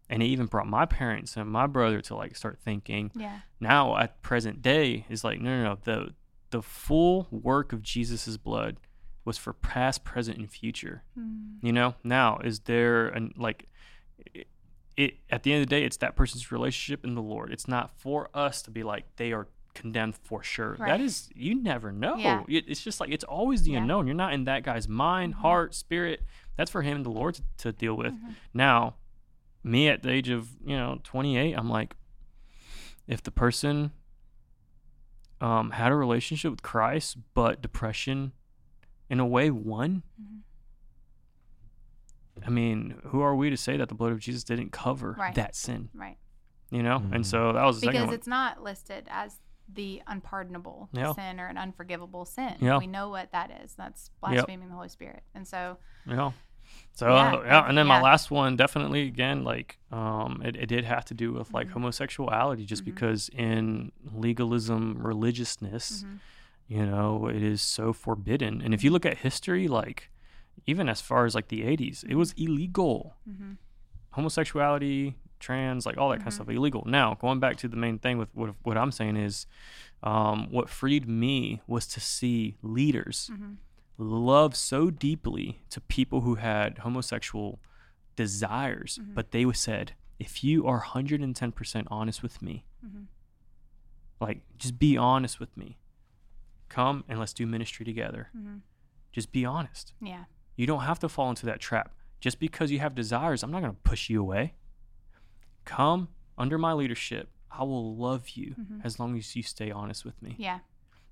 and it even brought my parents and my brother to like start thinking. Yeah. Now at present day is like, no, no, no. The the full work of Jesus' blood was for past, present, and future. Mm. You know, now is there an like it, it at the end of the day, it's that person's relationship in the Lord. It's not for us to be like they are condemned for sure. Right. That is you never know. Yeah. It, it's just like it's always the Yeah. unknown. You're not in that guy's mind, Mhm. heart, spirit. That's for him and the Lord to, to deal with. Mhm. Now, me at the age of, you know, 28, I'm like if the person um, had a relationship with Christ, but depression in a way won, Mhm. I mean, who are we to say that the blood of Jesus didn't cover Right. that sin? Right. You know? Mhm. And so that was the second Because one. it's not listed as the unpardonable Yeah. sin or an unforgivable sin. Yeah. We know what that is. That's blaspheming the Holy Spirit. And so, Yeah. So Yeah, yeah, yeah. and then my last one definitely again like um it, it did have to do with like Mhm. homosexuality just Mhm. because in legalism religiousness Mhm. you know it is so forbidden and if you look at history like even as far as like the 80s it was illegal Mhm. homosexuality trans like all that kind of stuff illegal now going back to the main thing with what, what i'm saying is um, what freed me was to see leaders Mhm. love so deeply to people who had homosexual desires, Mhm. but they said, if you are 110% honest with me, Mhm. like just be honest with me, come and let's do ministry together. Mhm. Just be honest. Yeah. You don't have to fall into that trap. Just because you have desires, I'm not going to push you away. Come under my leadership. I will love you Mhm. as long as you stay honest with me Yeah.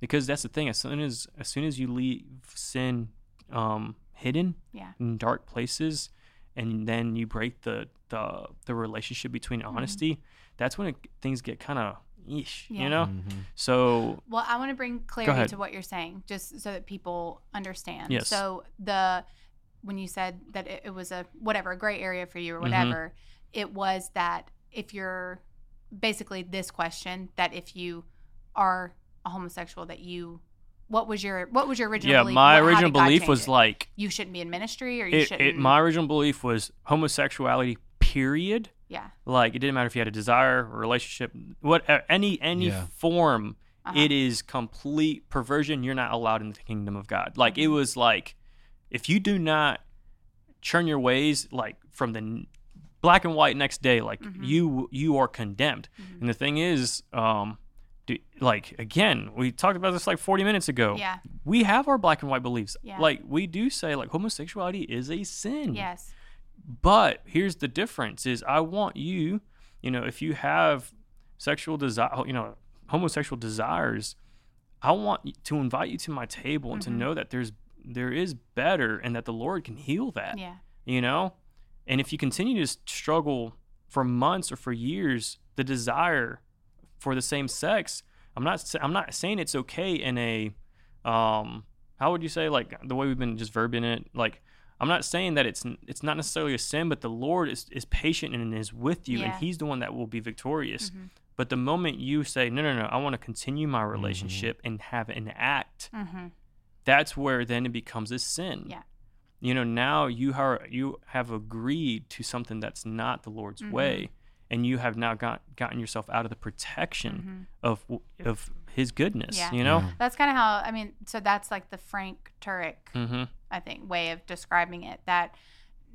because that's the thing as soon as as soon as you leave sin um hidden Yeah. in dark places and then you break the the the relationship between Mm-hmm. honesty that's when it, things get kind of ish Yeah. you know Mhm. so Well, I want to bring clarity to what you're saying, just so that people understand. Yes. So the when you said that it, it was a whatever a gray area for you or Mhm. whatever, it was that if you're basically this question that if you are a homosexual that you what was your what was your original yeah belief? my What- original belief was it? like you shouldn't be in ministry or you it, shouldn't it my original belief was homosexuality period yeah like it didn't matter if you had a desire a relationship what uh, any any Yeah. form uh-huh. it is complete perversion you're not allowed in the kingdom of god like it Mhm. was like if you do not churn your ways like from the black and white next day like Mhm. you you are condemned Mhm. and the thing is um do, like again we talked about this like 40 minutes ago yeah we have our black and white beliefs Yeah. like we do say like homosexuality is a sin yes but here's the difference is I want you, you know, if you have sexual desire, you know, homosexual desires, I want to invite you to my table and Mhm. to know that there's there is better and that the Lord can heal that, yeah you know? And if you continue to struggle for months or for years the desire for the same sex, I'm not I'm not saying it's okay in a um how would you say like the way we've been just verbing it like I'm not saying that it's it's not necessarily a sin, but the Lord is, is patient and is with you, and He's the one that will be victorious. Mhm. But the moment you say, no, no, no, I want to continue my relationship and have an act, Mhm. that's where then it becomes a sin. Yeah. You know, now you are you have agreed to something that's not the Lord's Mhm. way, and you have now got gotten yourself out of the protection of of His goodness. Yeah. You know. Yeah. that's kind of how i mean so that's like the frank turek Mm-hmm. I think, way of describing it that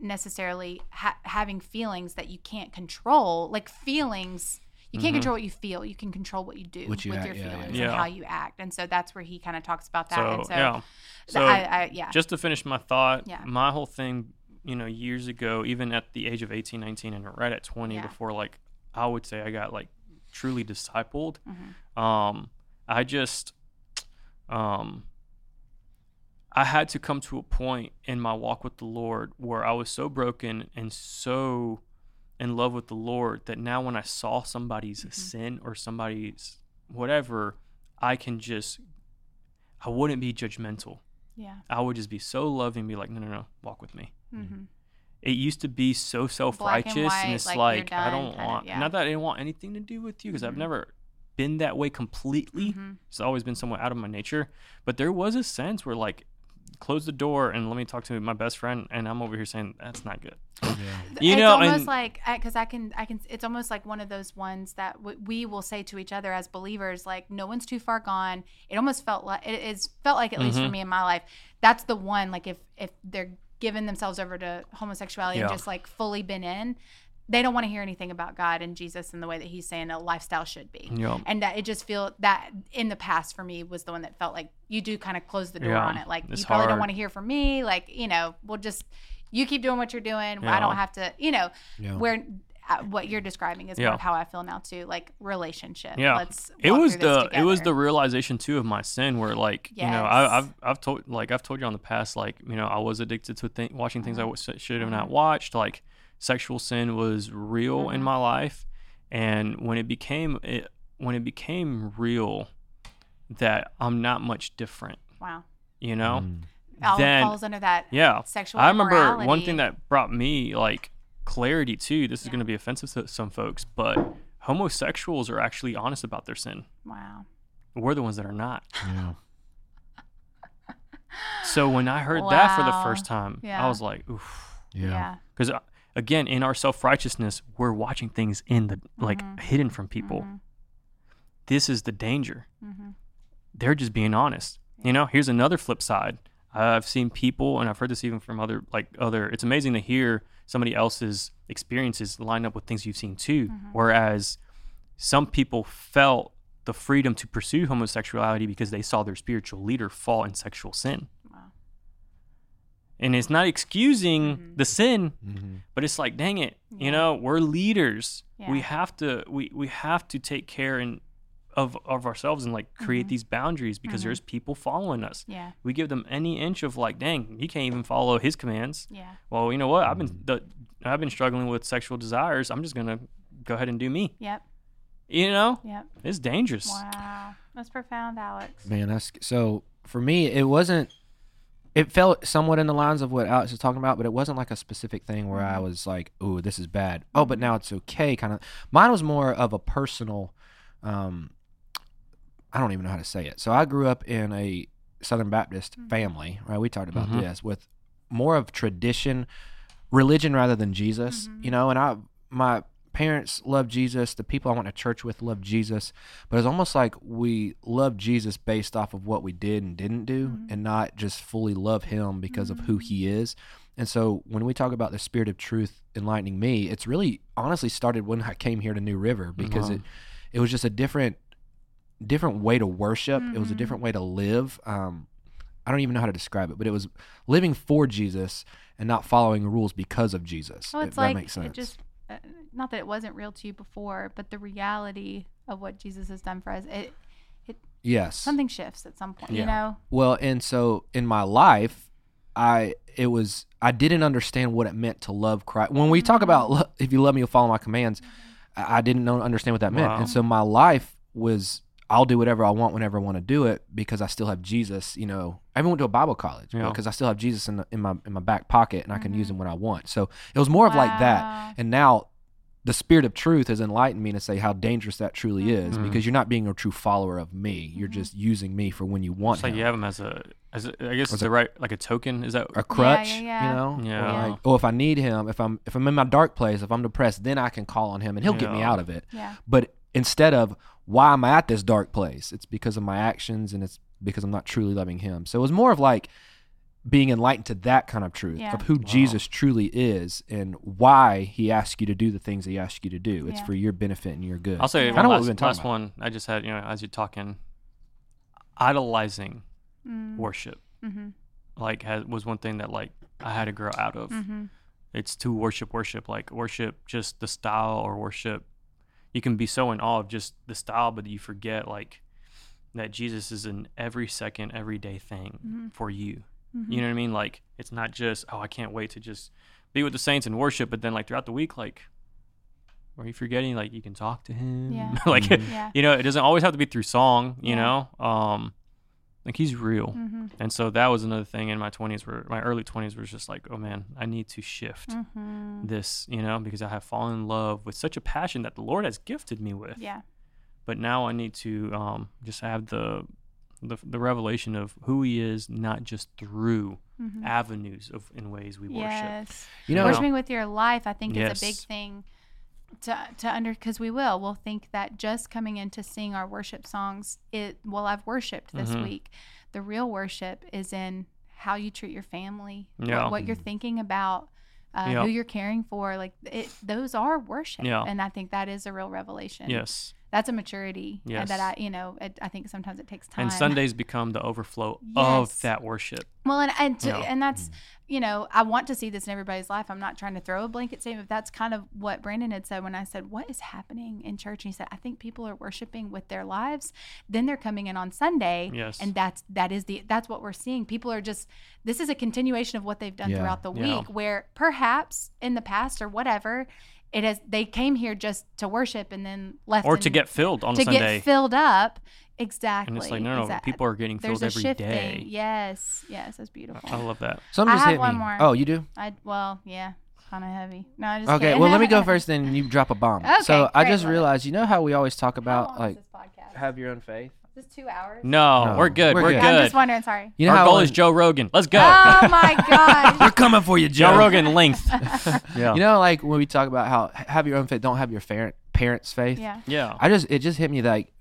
necessarily ha- having feelings that you can't control, like feelings, you can't Mhm. control what you feel. You can control what you do What you with act- your yeah, yeah. feelings Yeah. and how you act. And so that's where he kind of talks about that. So, and so, yeah. So I, I, yeah. just to finish my thought Yeah. my whole thing you know years ago even at the age of 18 19 and right at 20 Yeah. before like i would say i got like truly discipled Mhm. um i just um i had to come to a point in my walk with the lord where i was so broken and so in love with the lord that now when i saw somebody's Mhm. sin or somebody's whatever i can just i wouldn't be judgmental yeah. I would just be so loving, and be like, no, no, no, walk with me. hmm It used to be so self Black and righteous, and it's like, like, I don't kind of, want, yeah. not that I didn't want anything to do with you, because I've Mhm. never been that way completely. Mhm. It's always been somewhat out of my nature. But there was a sense where, like, close the door and let me talk to my best friend, and I'm over here saying, that's not good. Yeah. You it's know, almost and- like because I can, I can. It's almost like one of those ones that w- we will say to each other as believers, like no one's too far gone. It almost felt like it is felt like at least for Mhm. me in my life. That's the one. Like if if they're giving themselves over to homosexuality and just like fully been in, they don't want to hear anything about God and Jesus and the way that He's saying a lifestyle should be. Yeah. And that it just feel that in the past for me was the one that felt like you do kind of close the door Yeah, on it. Like you probably don't want to hear from me. Like you know, we'll just you keep doing what you're doing. I don't have to. You know, Yeah. where uh, what you're describing is more Yeah. of how I feel now too. Like relationship. Yeah. Let's. it was through this the it was the realization too of my sin where like you know I, I've I've told like I've told you on the past like you know I was addicted to th- watching things I Mhm. w- should have not watched like sexual sin was real in Mhm. my life and when it became it when it became real that I'm not much different wow. you know Mm. all then falls under that yeah, sexual I remember one thing that brought me like clarity too. This is Yeah. going to be offensive to some folks, but homosexuals are actually honest about their sin. wow We're the ones that are not. Yeah. So when I heard that for the first time, Yeah. I was like, oof. Yeah. yeah Because again, in our self righteousness, we're watching things in the like Mhm. hidden from people. Mhm. This is the danger. Mhm. They're just being honest. You know, here's another flip side. I've seen people, and I've heard this even from other like other. It's amazing to hear somebody else's experiences line up with things you've seen too. Mm-hmm. Whereas some people felt the freedom to pursue homosexuality because they saw their spiritual leader fall in sexual sin. Wow. And it's not excusing Mhm. the sin, Mm-hmm. but it's like dang it Yeah. you know we're leaders we have to we, we have to take care and of of ourselves and like create Mhm. these boundaries because there's people following us yeah we give them any inch of like dang you can't even follow his commands yeah well you know what i've been Mhm. the, i've been struggling with sexual desires i'm just gonna go ahead and do me yep you know yep it's dangerous wow that's profound alex Man, that's so for me. It wasn't. It felt somewhat in the lines of what Alex is talking about, but it wasn't like a specific thing where I Mhm. was like, "Oh, this is bad." Oh, but now it's okay. Kind of. Mine was more of a personal. Um, I don't even know how to say it. So I grew up in a Southern Baptist Mhm. family, right? We talked about Mhm. this with more of tradition, religion rather than Jesus, Mhm. you know. And I, my parents love Jesus. The people I went to church with love Jesus, but it's almost like we love Jesus based off of what we did and didn't do, Mhm. and not just fully love Him because of who. He is. And so when we talk about the Spirit of Truth enlightening me, it's really honestly started when I came here to New River because Wow. it it was just a different different way to worship. It was a Mhm. different way to live. Um, I don't even know how to describe it, but it was living for Jesus and not following rules because of Jesus. well if it's that makes sense. it just uh, not that it wasn't real to you before but the reality of what jesus has done for us it it yes. something shifts at some point you know Well, and so in my life, I it was I didn't understand what it meant to love Christ. When we talk about Mm-hmm. lo- if you love me, you'll follow my commands. I I didn't know, understand what that meant, Wow. and so my life was I'll do whatever I want whenever I want to do it because I still have Jesus. You know, I even went to a Bible college Yeah. because I still have Jesus in, the, in my in my back pocket and I can use Mhm. him when I want. So it was more of like that. And now the spirit of truth has enlightened me to say how dangerous that truly is Mhm. because you're not being a true follower of me. You're Mhm. just using me for when you want it's like him. you have him as a as a, I guess Was it's it- the right like a token is that a crutch, yeah, yeah. you know? Yeah. Or like, oh, if I need him, if I'm if I'm in my dark place, if I'm depressed, then I can call on him and he'll get me out of it. yeah But instead of why am I at this dark place? It's because of my actions and it's because I'm not truly loving him. So it was more of like being enlightened to that kind of truth Yeah. of who Jesus truly is and why he asks you to do the things he asks you to do. It's Yeah. for your benefit and your good. I'll say Yeah. one I know what last, we've been talking last about. one. I just had you know as you're talking, idolizing mm worship mm-hmm. like has, was one thing that like I had to grow out of. Mm-hmm. It's to worship, worship like worship just the style or worship. You can be so in awe of just the style, but you forget like that Jesus is an every second, everyday thing Mhm. for you. Mm-hmm. You know what I mean? Like it's not just oh I can't wait to just be with the saints and worship, but then like throughout the week, like are you forgetting like you can talk to him? Yeah. like Mhm. yeah you know, it doesn't always have to be through song, you Yeah. know? Um like he's real. mm-hmm. And so that was another thing in my 20s where my early 20s was just like, oh man, I need to shift Mm-hmm. this, you know, because I have fallen in love with such a passion that the Lord has gifted me with. yeah But now I need to um, just have the, the the revelation of who He is, not just through mm-hmm. avenues of in ways we worship. yes you know, worshiping with your life i think is a big thing to to under because we will we'll think that just coming in to sing our worship songs it well i've worshiped this Mhm. week the real worship is in how you treat your family what- Yeah. what, you're thinking about uh, Yeah. who you're caring for like it those are worship Yeah. and i think that is a real revelation Yes. That's a maturity uh, Yes. that i you know it, i think sometimes it takes time And Sundays become the overflow Yes. of that worship. well, and and, to, Yeah. and that's you know I want to see this in everybody's life. I'm not trying to throw a blanket statement. That's kind of what Brandon had said when I said, "What is happening in church?" And he said, "I think people are worshiping with their lives. Then they're coming in on Sunday, Yes. and that's that is the that's what we're seeing. People are just this is a continuation of what they've done Yeah. throughout the Yeah. week. Where perhaps in the past or whatever." It has they came here just to worship and then left or and- to get filled on to Sunday. get filled up exactly and it's like no, no, exact- people are getting there's filled a every day. shifting. yes yes that's beautiful I love that. Some I just have hit one me. more. Oh, you do? I well yeah kind of heavy no I'm just Okay. kidding. Well, let me go first, then you drop a bomb. so Okay, I just love it. realized, you know how we always talk about like is this podcast have your own faith. Is this two hours No, No, we're good. we're We're, good. good. I'm just wondering sorry You know Our how goal when- is Joe Rogan. Let's go. oh my gosh We're coming for you, Joe. Joe Rogan length. yeah. You know, like when we talk about how have your own faith, don't have your parent parents' faith. yeah yeah. I just it just hit me like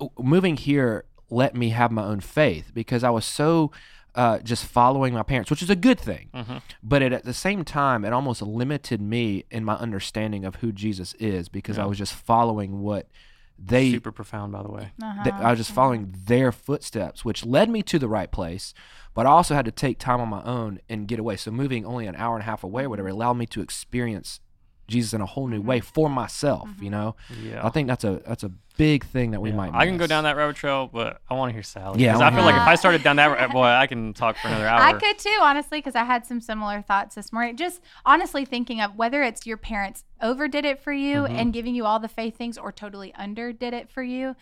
w- moving here let me have my own faith because I was so uh, just following my parents, which is a good thing. Mhm. But it, at the same time, it almost limited me in my understanding of who Jesus is because I was just following what they. Super profound, by the way. uh-huh. th- I was just following their footsteps, which led me to the right place. But I also had to take time on my own and get away. So moving only an hour and a half away, or whatever, allowed me to experience Jesus in a whole new way for myself. You know, Yeah. I think that's a that's a big thing that we Yeah. might. I can go down that rabbit trail, but I want to hear Sally. Yeah, I 'Cause I, feel hear like if. I started down that, ra- boy, I can talk for another hour. I could too, honestly, because I had some similar thoughts this morning. Just honestly thinking of whether it's your parents overdid it for you Mm-hmm. and giving you all the faith things, or totally underdid it for you.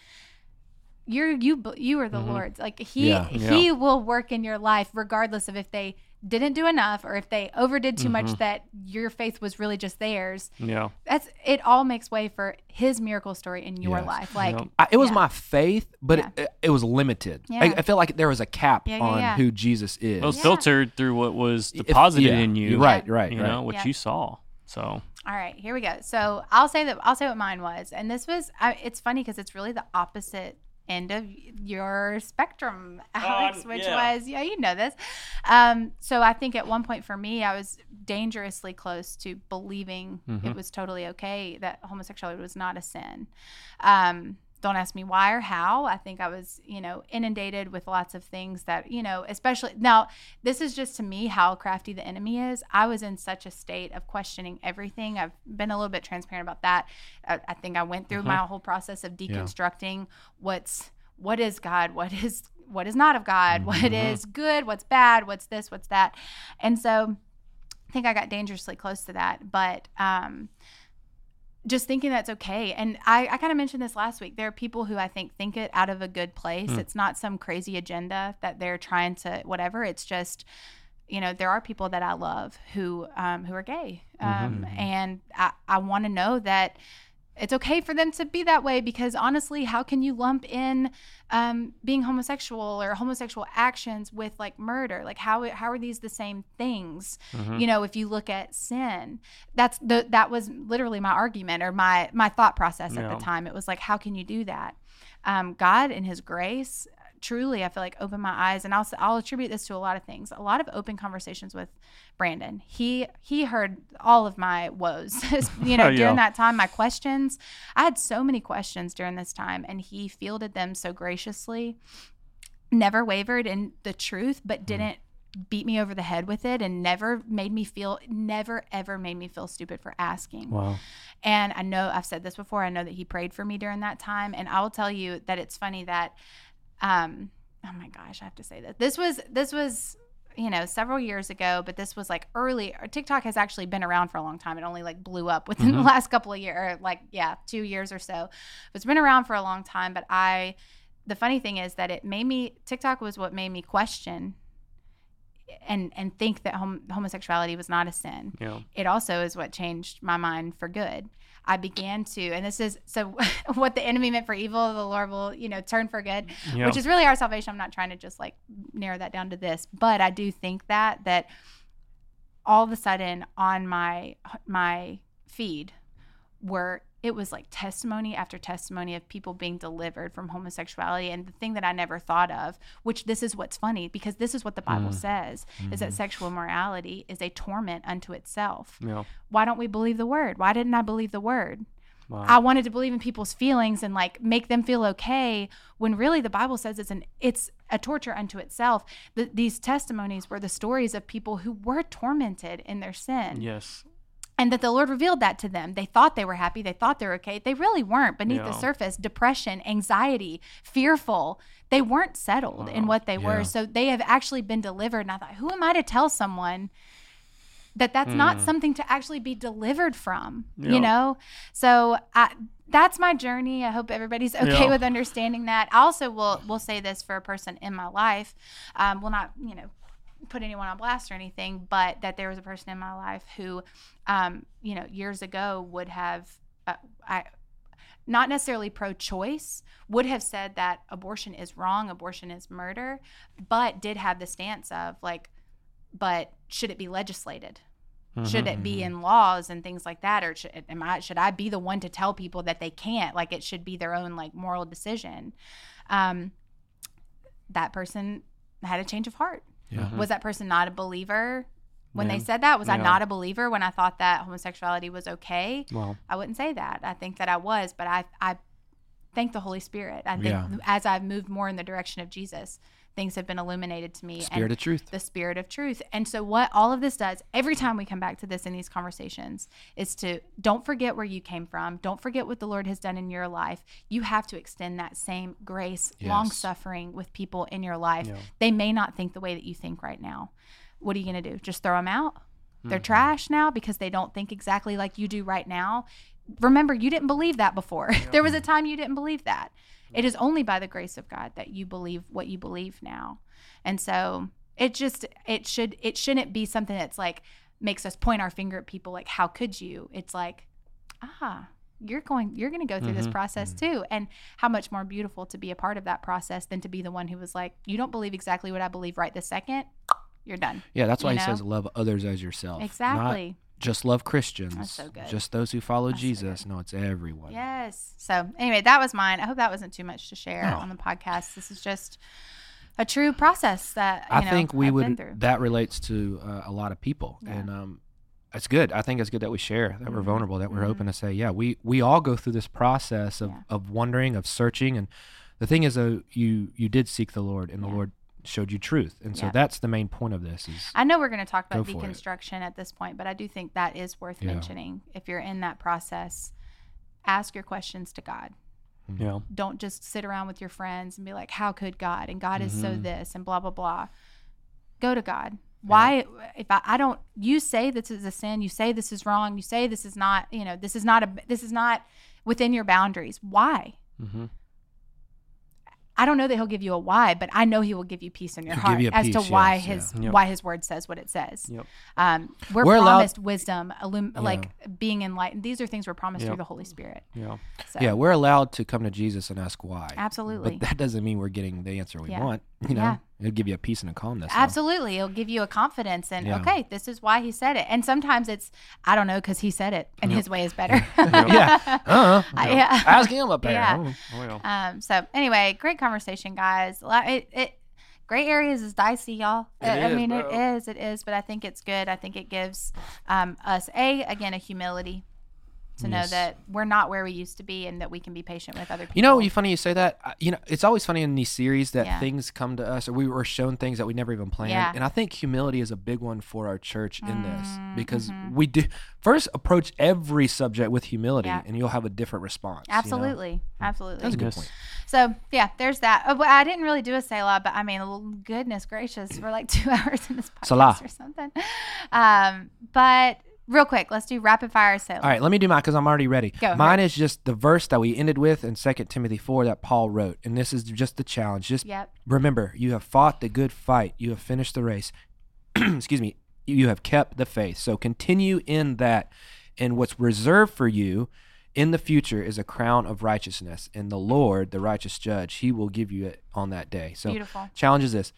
You're you b- you are the Lord's. Like he Mm-hmm. Yeah. he will work in your life regardless of if they didn't do enough or if they overdid too Mm-hmm. much that your faith was really just theirs. Yeah. That's it. All makes way for his miracle story in your Yes. life. Like Yep. I, it was Yeah. my faith, but Yeah. it, it was limited. Yeah. I, I felt like there was a cap Yeah, yeah, on yeah. who Jesus is. It was Yeah. filtered through what was If- deposited yeah, in you. you're Right, right, You right. know, what Yeah. you saw. So, All right, here we go. So I'll say that I'll say what mine was, and this was. I, it's funny because it's really the opposite end of your spectrum, Alex, Um, which yeah. was yeah, you know this. Um, so I think at one point for me, I was dangerously close to believing Mm-hmm. it was totally okay that homosexuality was not a sin. Um, don't ask me why or how. I think I was, you know, inundated with lots of things that, you know, especially now, this is just to me how crafty the enemy is. I was in such a state of questioning everything. I've been a little bit transparent about that. I, I think I went through my whole process of deconstructing what's what is God, what is what is not of God, what is good, what's bad, what's this, what's that. And so I think I got dangerously close to that. But um just thinking that's okay. And I, I kind of mentioned this last week. There are people who I think think it out of a good place. It's not some crazy agenda that they're trying to whatever. It's just, you know, there are people that I love who um, who are gay, um, and I, I want to know that it's okay for them to be that way because honestly, how can you lump in um, being homosexual or homosexual actions with like murder? Like how how are these the same things? You know, if you look at sin, that's the that was literally my argument or my my thought process at the time. It was like, how can you do that? Um, God in His grace, truly, I feel like opened my eyes, and I'll I'll attribute this to a lot of things. A lot of open conversations with Brandon. He he heard all of my woes, you know, Yeah. during that time. My questions, I had so many questions during this time, and he fielded them so graciously. Never wavered in the truth, but mm-hmm. didn't beat me over the head with it, and never made me feel, never ever made me feel stupid for asking. wow. And I know I've said this before. I know that he prayed for me during that time. And I will tell you that it's funny that, um, oh my gosh, I have to say that this was this was you know several years ago, but this was like early. TikTok has actually been around for a long time. It only like blew up within the last couple of years, like yeah, two years or so. But it's been around for a long time. But I, the funny thing is that it made me TikTok was what made me question. And and think that hom- homosexuality was not a sin Yeah. it also is what changed my mind for good. I began to, and this is so what the enemy meant for evil, the Lord will, you know, turn for good, Yeah. which is really our salvation. I'm not trying to just like narrow that down to this, but I do think that that all of a sudden on my my feed were it was like testimony after testimony of people being delivered from homosexuality and the thing that I never thought of which this is what's funny because this is what the Bible mm. says is that mm-hmm. sexual immorality is a torment unto itself Yeah. why don't we believe the word? Why didn't I believe the word? Wow. I wanted to believe in people's feelings and like make them feel okay when really the Bible says it's an it's a torture unto itself. Th- these testimonies were the stories of people who were tormented in their sin yes. And that the Lord revealed that to them. They thought they were happy, they thought they were okay. They really weren't. Beneath the surface, depression, anxiety, fearful, they weren't settled in what they Yeah. were. So they have actually been delivered. And I thought, who am I to tell someone that that's not Mm. something to actually be delivered from Yeah. you know so I, that's my journey i hope everybody's okay Yeah. with understanding that i also will will say this for a person in my life um, will not you know put anyone on blast or anything but that there was a person in my life who um, you know years ago would have uh, I, not necessarily pro-choice would have said that abortion is wrong abortion is murder but did have the stance of like but should it be legislated? Should it be in laws and things like that or should, am I, should i be the one to tell people that they can't? Like it should be their own like moral decision. Um, that person had a change of heart Yeah. Mm-hmm. was that person not a believer when they said that was i not a believer when i thought that homosexuality was okay Well, I wouldn't say that. I think that I was, but I I thank the Holy Spirit. I think Yeah. as I've moved more in the direction of Jesus, things have been illuminated to me. The spirit of truth. the spirit of truth. And so what all of this does every time we come back to this in these conversations is to don't forget where you came from. Don't forget what the Lord has done in your life. You have to extend that same grace, Yes. long suffering with people in your life. Yeah. They may not think the way that you think right now. What are you going to do? Just throw them out? They're Mm-hmm. trash now because they don't think exactly like you do right now. Remember, you didn't believe that before. there was a time you didn't believe that. It is only by the grace of God that you believe what you believe now. And so it just it should it shouldn't be something that's like makes us point our finger at people like how could you? It's like ah you're going you're going to go through this Mhm. process too and how much more beautiful to be a part of that process than to be the one who was like you don't believe exactly what I believe right this second. You're done. Yeah, that's why you he know? says love others as yourself. Exactly. Just love Christians. That's so good. Just those who follow That's so Jesus. no, it's everyone. Yes. So anyway, that was mine. I hope that wasn't too much to share No. on the podcast. This is just a true process that you I know, think we I've would. That relates to uh, a lot of people, Yeah. and um, it's good. I think it's good that we share, that we're Mhm. vulnerable, that we're Mhm. open to say, yeah, we we all go through this process of Yeah. of wondering, of searching, and the thing is, though, you you did seek the Lord, and the Yeah. Lord showed you truth, and so Yeah. that's the main point of this. Is I know we're going to talk about Go for it. deconstruction at this point, but I do think that is worth Yeah. mentioning. If you're in that process, ask your questions to God. yeah. Don't just sit around with your friends and be like, "How could God?" and God is so Mm-hmm. Mhm. this and blah blah blah. Go to God. Why? If I, I don't, you say this is a sin. You say this is wrong. You say this is not. You know, this is not a. This is not within your boundaries. Why? Mm-hmm. I don't know that he'll give you a why, but I know he will give you peace in your He'll heart give you a as to peace, why yes, his yeah. Yep. why his word says what it says. Yep. Um, we're, We're allowed- promised wisdom, illum- Yeah. like being enlightened. These are things we're promised Yep. through the Holy Spirit. Yeah. So, yeah, we're allowed to come to Jesus and ask why. absolutely, But that doesn't mean we're getting the answer we Yeah. want. You know, Yeah. it'll give you a peace and a calmness. though. absolutely, it'll give you a confidence and Yeah. okay, this is why he said it. And sometimes it's I don't know because he said it and Yep. his way is better. yeah. Uh-huh. I- yeah. Ask him up there. Yeah. Oh. Oh, yeah. Um, so anyway, great conversation, guys. Li- It, it gray areas is dicey, y'all. It I I is, mean, bro. it is, it is, but I think it's good. I think it gives um, us a again a humility to know that we're not where we used to be and that we can be patient with other people. You know, you funny you say that. You know, it's always funny in these series that Yeah. things come to us, or we were shown things that we never even planned. Yeah. And I think humility is a big one for our church in this Mm, because mhm. we do first approach every subject with humility, Yeah. and you'll have a different response. you know? absolutely, absolutely. That's a good Yes. point. So yeah, there's that. Oh, but I didn't really do a Selah, but I mean, goodness gracious, we're like two hours in this podcast Selah. or something. Um, but real quick, let's do rapid fire Selah. All right, let me do mine because I'm already ready. Go, mine is just the verse that we ended with in 2 Timothy 4 that Paul wrote. And this is just the challenge. Just Yep. remember, you have fought the good fight, you have finished the race. Excuse me, you have kept the faith. So continue in that. And what's reserved for you in the future is a crown of righteousness. And the Lord, the righteous judge, he will give you it on that day. So Beautiful. challenge is this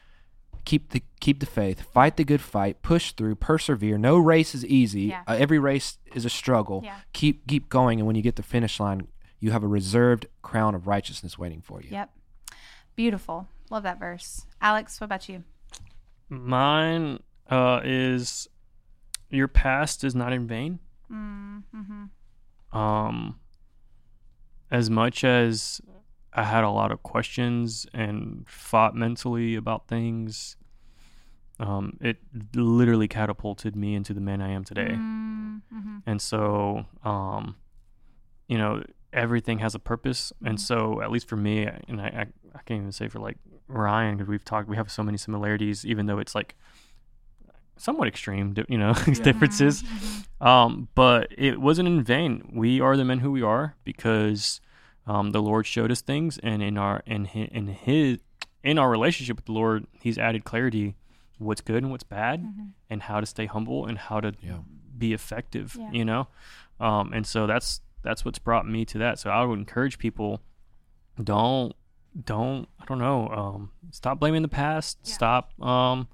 keep the keep the faith fight the good fight push through persevere no race is easy Yeah. uh, every race is a struggle Yeah. keep keep going and when you get to the finish line you have a reserved crown of righteousness waiting for you Yep. Beautiful. Love that verse. Alex, what about you? Mine uh, is your past is not in vain. Mm-hmm. Um, as much as I had a lot of questions and fought mentally about things, um, it literally catapulted me into the man I am today. Mm-hmm. And so, um, you know, everything has a purpose. And Mhm. so, at least for me, and I, I, I can't even say for like Ryan, because we've talked, we have so many similarities, even though it's like somewhat extreme, you know, differences. Um, but it wasn't in vain. We are the men who we are because um, the Lord showed us things, and in our in his, in his in our relationship with the Lord, He's added clarity, what's good and what's bad, and how to stay humble and how to Yeah. be effective. Yeah. You know, um, and so that's that's what's brought me to that. So I would encourage people, don't don't I don't know, um, stop blaming the past. Yeah. Stop. Um,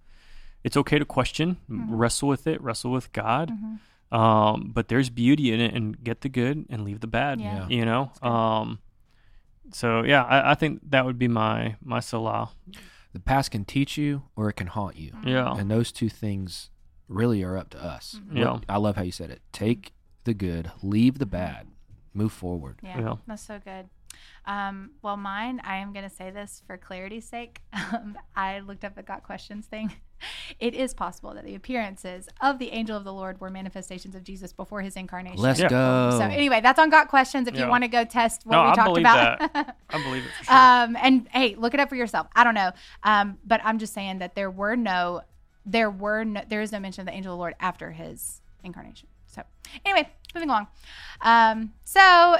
it's okay to question, Mm-hmm. wrestle with it, wrestle with God. Um, but there's beauty in it, and get the good and leave the bad. Yeah. You know. Um, so yeah, I, I think that would be my my Selah. The past can teach you or it can haunt you. Yeah. And those two things really are up to us. Mm-hmm. Yeah. I love how you said it. Take the good, leave the bad, move forward. Yeah, Yeah. that's so good. Um, well, mine, I am going to say this for clarity's sake. Um, I looked up the Got Questions thing. It is possible that the appearances of the angel of the Lord were manifestations of Jesus before his incarnation. Let's Yeah. go. So, anyway, that's on Got Questions if you want to go test what No, we I talked believe about. I believe it for sure. Um, and hey, look it up for yourself. I don't know. Um, but I'm just saying that there were no, there were no, there is no mention of the angel of the Lord after his incarnation. So anyway, moving along. Um, so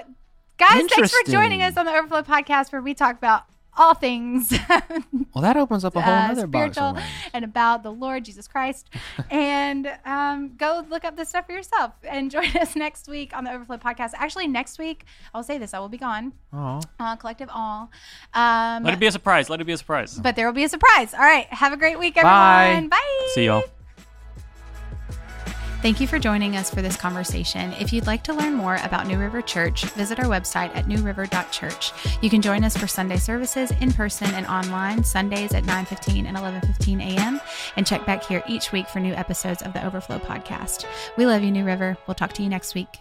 guys, thanks for joining us on the Overflow podcast where we talk about all things Well, that opens up a whole uh, other box spiritual of worms. and about the Lord Jesus Christ. and um, go look up this stuff for yourself and join us next week on the Overflow podcast. Actually, next week, I'll say this, I will be gone. Aw. Uh, Collective All. Um, Let it be a surprise. Let it be a surprise. but there will be a surprise. All right. Have a great week, Bye. everyone. Bye. See y'all. Thank you for joining us for this conversation. If you'd like to learn more about New River Church, visit our website at newriver.church. You can join us for Sunday services in person and online Sundays at 9:15 and 11:15 a.m. and check back here each week for new episodes of the Overflow podcast. We love you, New River. We'll talk to you next week.